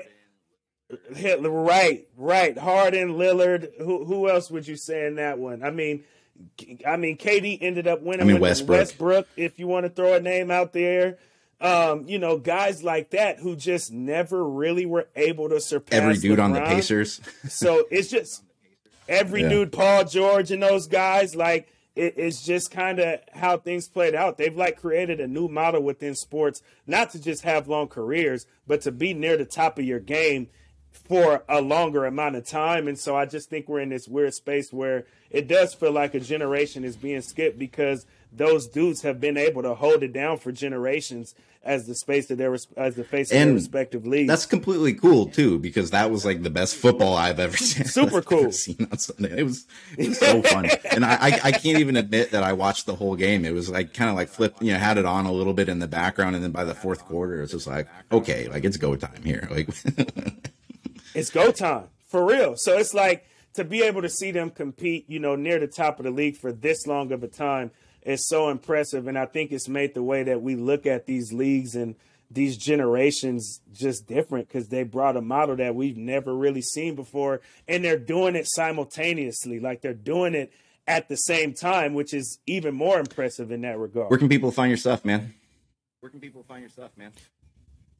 Speaker 2: Hitler, right, right. Harden, Lillard. Who who else would you say in that one? I mean, I mean, KD ended up winning
Speaker 1: I mean, Westbrook.
Speaker 2: Westbrook. If you want to throw a name out there, um, you know, guys like that who just never really were able to surpass
Speaker 1: Every dude on the Pacers.
Speaker 2: So it's just every
Speaker 1: Yeah.
Speaker 2: dude, Paul George and those guys, like it, it's just kind of how things played out. They've like created a new model within sports, not to just have long careers, but to be near the top of your game for a longer amount of time. And so I just think we're in this weird space where it does feel like a generation is being skipped because those dudes have been able to hold it down for generations as the space of their as the face of their respective leagues.
Speaker 1: That's completely cool too, because that was like the best football I've ever seen.
Speaker 2: Super cool.
Speaker 1: Seen on Sunday. It was, it was so fun, and I, I I can't even admit that I watched the whole game. It was like kind of like flip, you know, had it on a little bit in the background, and then by the fourth quarter, it's just like okay, like it's go time here. Like
Speaker 2: it's go time for real. So it's like to be able to see them compete, you know, near the top of the league for this long of a time is so impressive. And I think it's made the way that we look at these leagues and these generations just different because they brought a model that we've never really seen before. And they're doing it simultaneously. Like they're doing it at the same time, which is even more impressive in that regard.
Speaker 1: where can people find your stuff, man? Where can people find your stuff, man?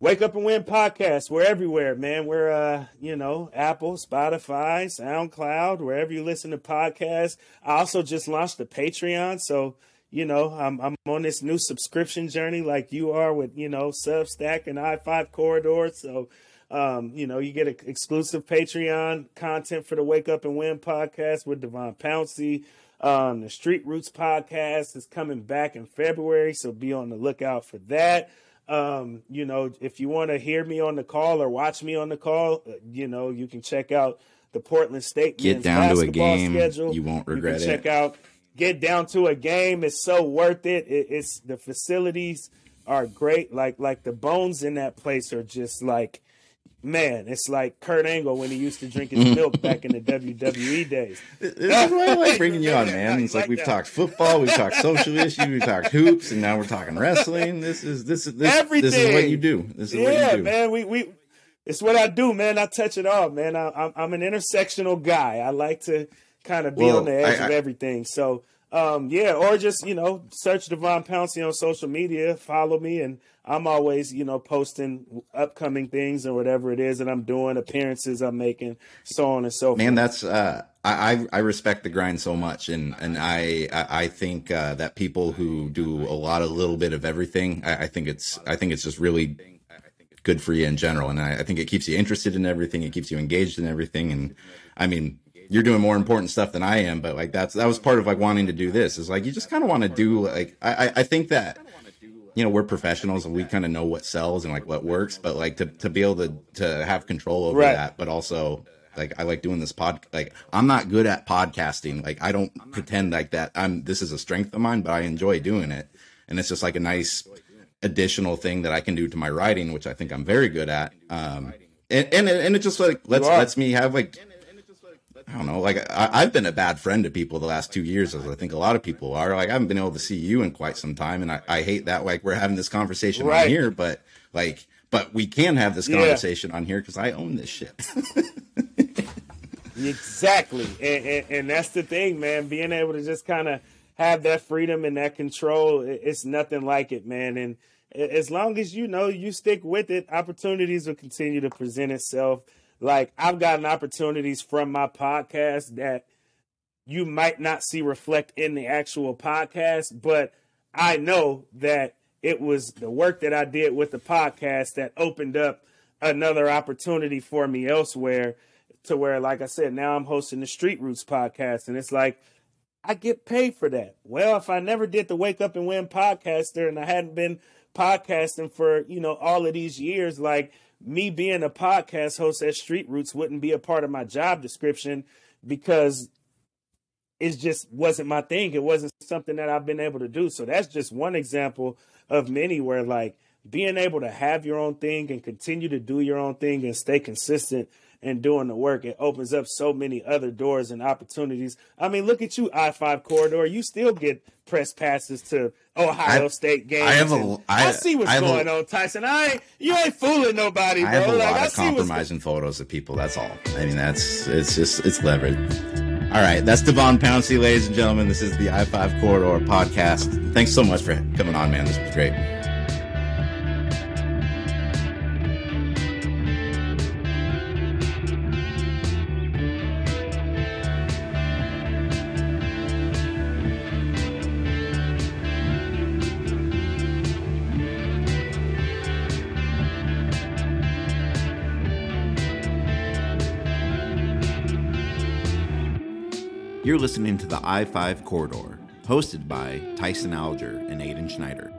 Speaker 2: Wake Up and Win podcast. We're everywhere, man. We're uh, you know, Apple, Spotify, SoundCloud, wherever you listen to podcasts. I also just launched a Patreon, so you know, I'm I'm on this new subscription journey like you are with, you know, Substack and i5 Corridor. So um, you know, you get a, exclusive Patreon content for the Wake Up and Win podcast with DeVon Pouncey. Um, the Street Roots podcast is coming back in February, so be on the lookout for that. Um, you know, if you want to hear me on the call or watch me on the call, uh, you know, you can check out the Portland State
Speaker 1: Get
Speaker 2: men's
Speaker 1: down to a game.
Speaker 2: schedule.
Speaker 1: You won't regret
Speaker 2: you
Speaker 1: it.
Speaker 2: Check out get down to a game. It's so worth it. it. It's the facilities are great. Like like the bones in that place are just like man, it's like Kurt Angle when he used to drink his milk back in the WWE days.
Speaker 1: This is why I like bringing you on, man. It's like we've talked football, we've talked social issues, we've talked hoops, and now we're talking wrestling. This is this is this,
Speaker 2: Everything.
Speaker 1: this is what you do. This is
Speaker 2: yeah,
Speaker 1: what you do.
Speaker 2: man. We we it's what I do, man. I touch it all, man. I, I'm I'm an intersectional guy. I like to kind of be
Speaker 1: Well,
Speaker 2: on the edge
Speaker 1: I-
Speaker 2: of everything. So, um, yeah, or just you know, search DeVon Pouncey on social media, follow me, and I'm always you know posting upcoming things or whatever it is that I'm doing, appearances I'm making, so on and so forth.
Speaker 1: Man, that's uh, I, I I respect the grind so much, and and I I think uh, that people who do a lot of little bit of everything, I, I think it's I think it's just really good for you in general, and I, I think it keeps you interested in everything, it keeps you engaged in everything, and I mean. You're doing more important stuff than I am, but like that's that was part of like wanting to do this. Is like you just kind of want to do like I I- think that you know we're professionals and we kind of know what sells and like what works but like to, to be able to to have control over
Speaker 2: Right.
Speaker 1: that but also like i like doing this pod like i'm not good at podcasting like i don't pretend like that i'm this is a strength of mine but i enjoy doing it and it's just like a nice additional thing that i can do to my writing which i think i'm very good at um and and, and it just like lets lets me have like I don't know. Like I, I've been a bad friend to people the last two years, as I think a lot of people are. Like I haven't been able to see you in quite some time, and I, I hate that. Like we're having this conversation
Speaker 2: Right.
Speaker 1: on here, but like, but we can have this
Speaker 2: Yeah.
Speaker 1: conversation on here because I own this shit.
Speaker 2: Exactly, and, and and that's the thing, man. Being able to just kind of have that freedom and that control, it's nothing like it, man. And as long as you know you stick with it, opportunities will continue to present itself. Like I've gotten opportunities from my podcast that you might not see reflect in the actual podcast, but I know that it was the work that I did with the podcast that opened up another opportunity for me elsewhere to where, like I said, now I'm hosting the Street Roots podcast. And it's like, I get paid for that. Well, if I never did the Wake Up and Win podcaster and I hadn't been podcasting for, you know, all of these years, like me being a podcast host at Street Roots wouldn't be a part of my job description because it just wasn't my thing. It wasn't something that I've been able to do. So that's just one example of many where like being able to have your own thing and continue to do your own thing and stay consistent and doing the work, it opens up so many other doors and opportunities. I mean, look at you, I five corridor. You still get press passes to Ohio
Speaker 1: I-
Speaker 2: State games.
Speaker 1: I have a- I-
Speaker 2: I see what's
Speaker 1: I have a-
Speaker 2: going on, Tyson. I ain't, you ain't fooling nobody, bro.
Speaker 1: I have a
Speaker 2: like,
Speaker 1: lot
Speaker 2: I
Speaker 1: of compromising photos of people. That's all. I mean, that's it's just it's leverage. All right, that's DeVon Pouncey, ladies and gentlemen. This is the I Five Corridor podcast. Thanks so much for coming on, man. This was great. You're listening to the I 5 Corridor, hosted by Tyson Alger and Aiden Schneider.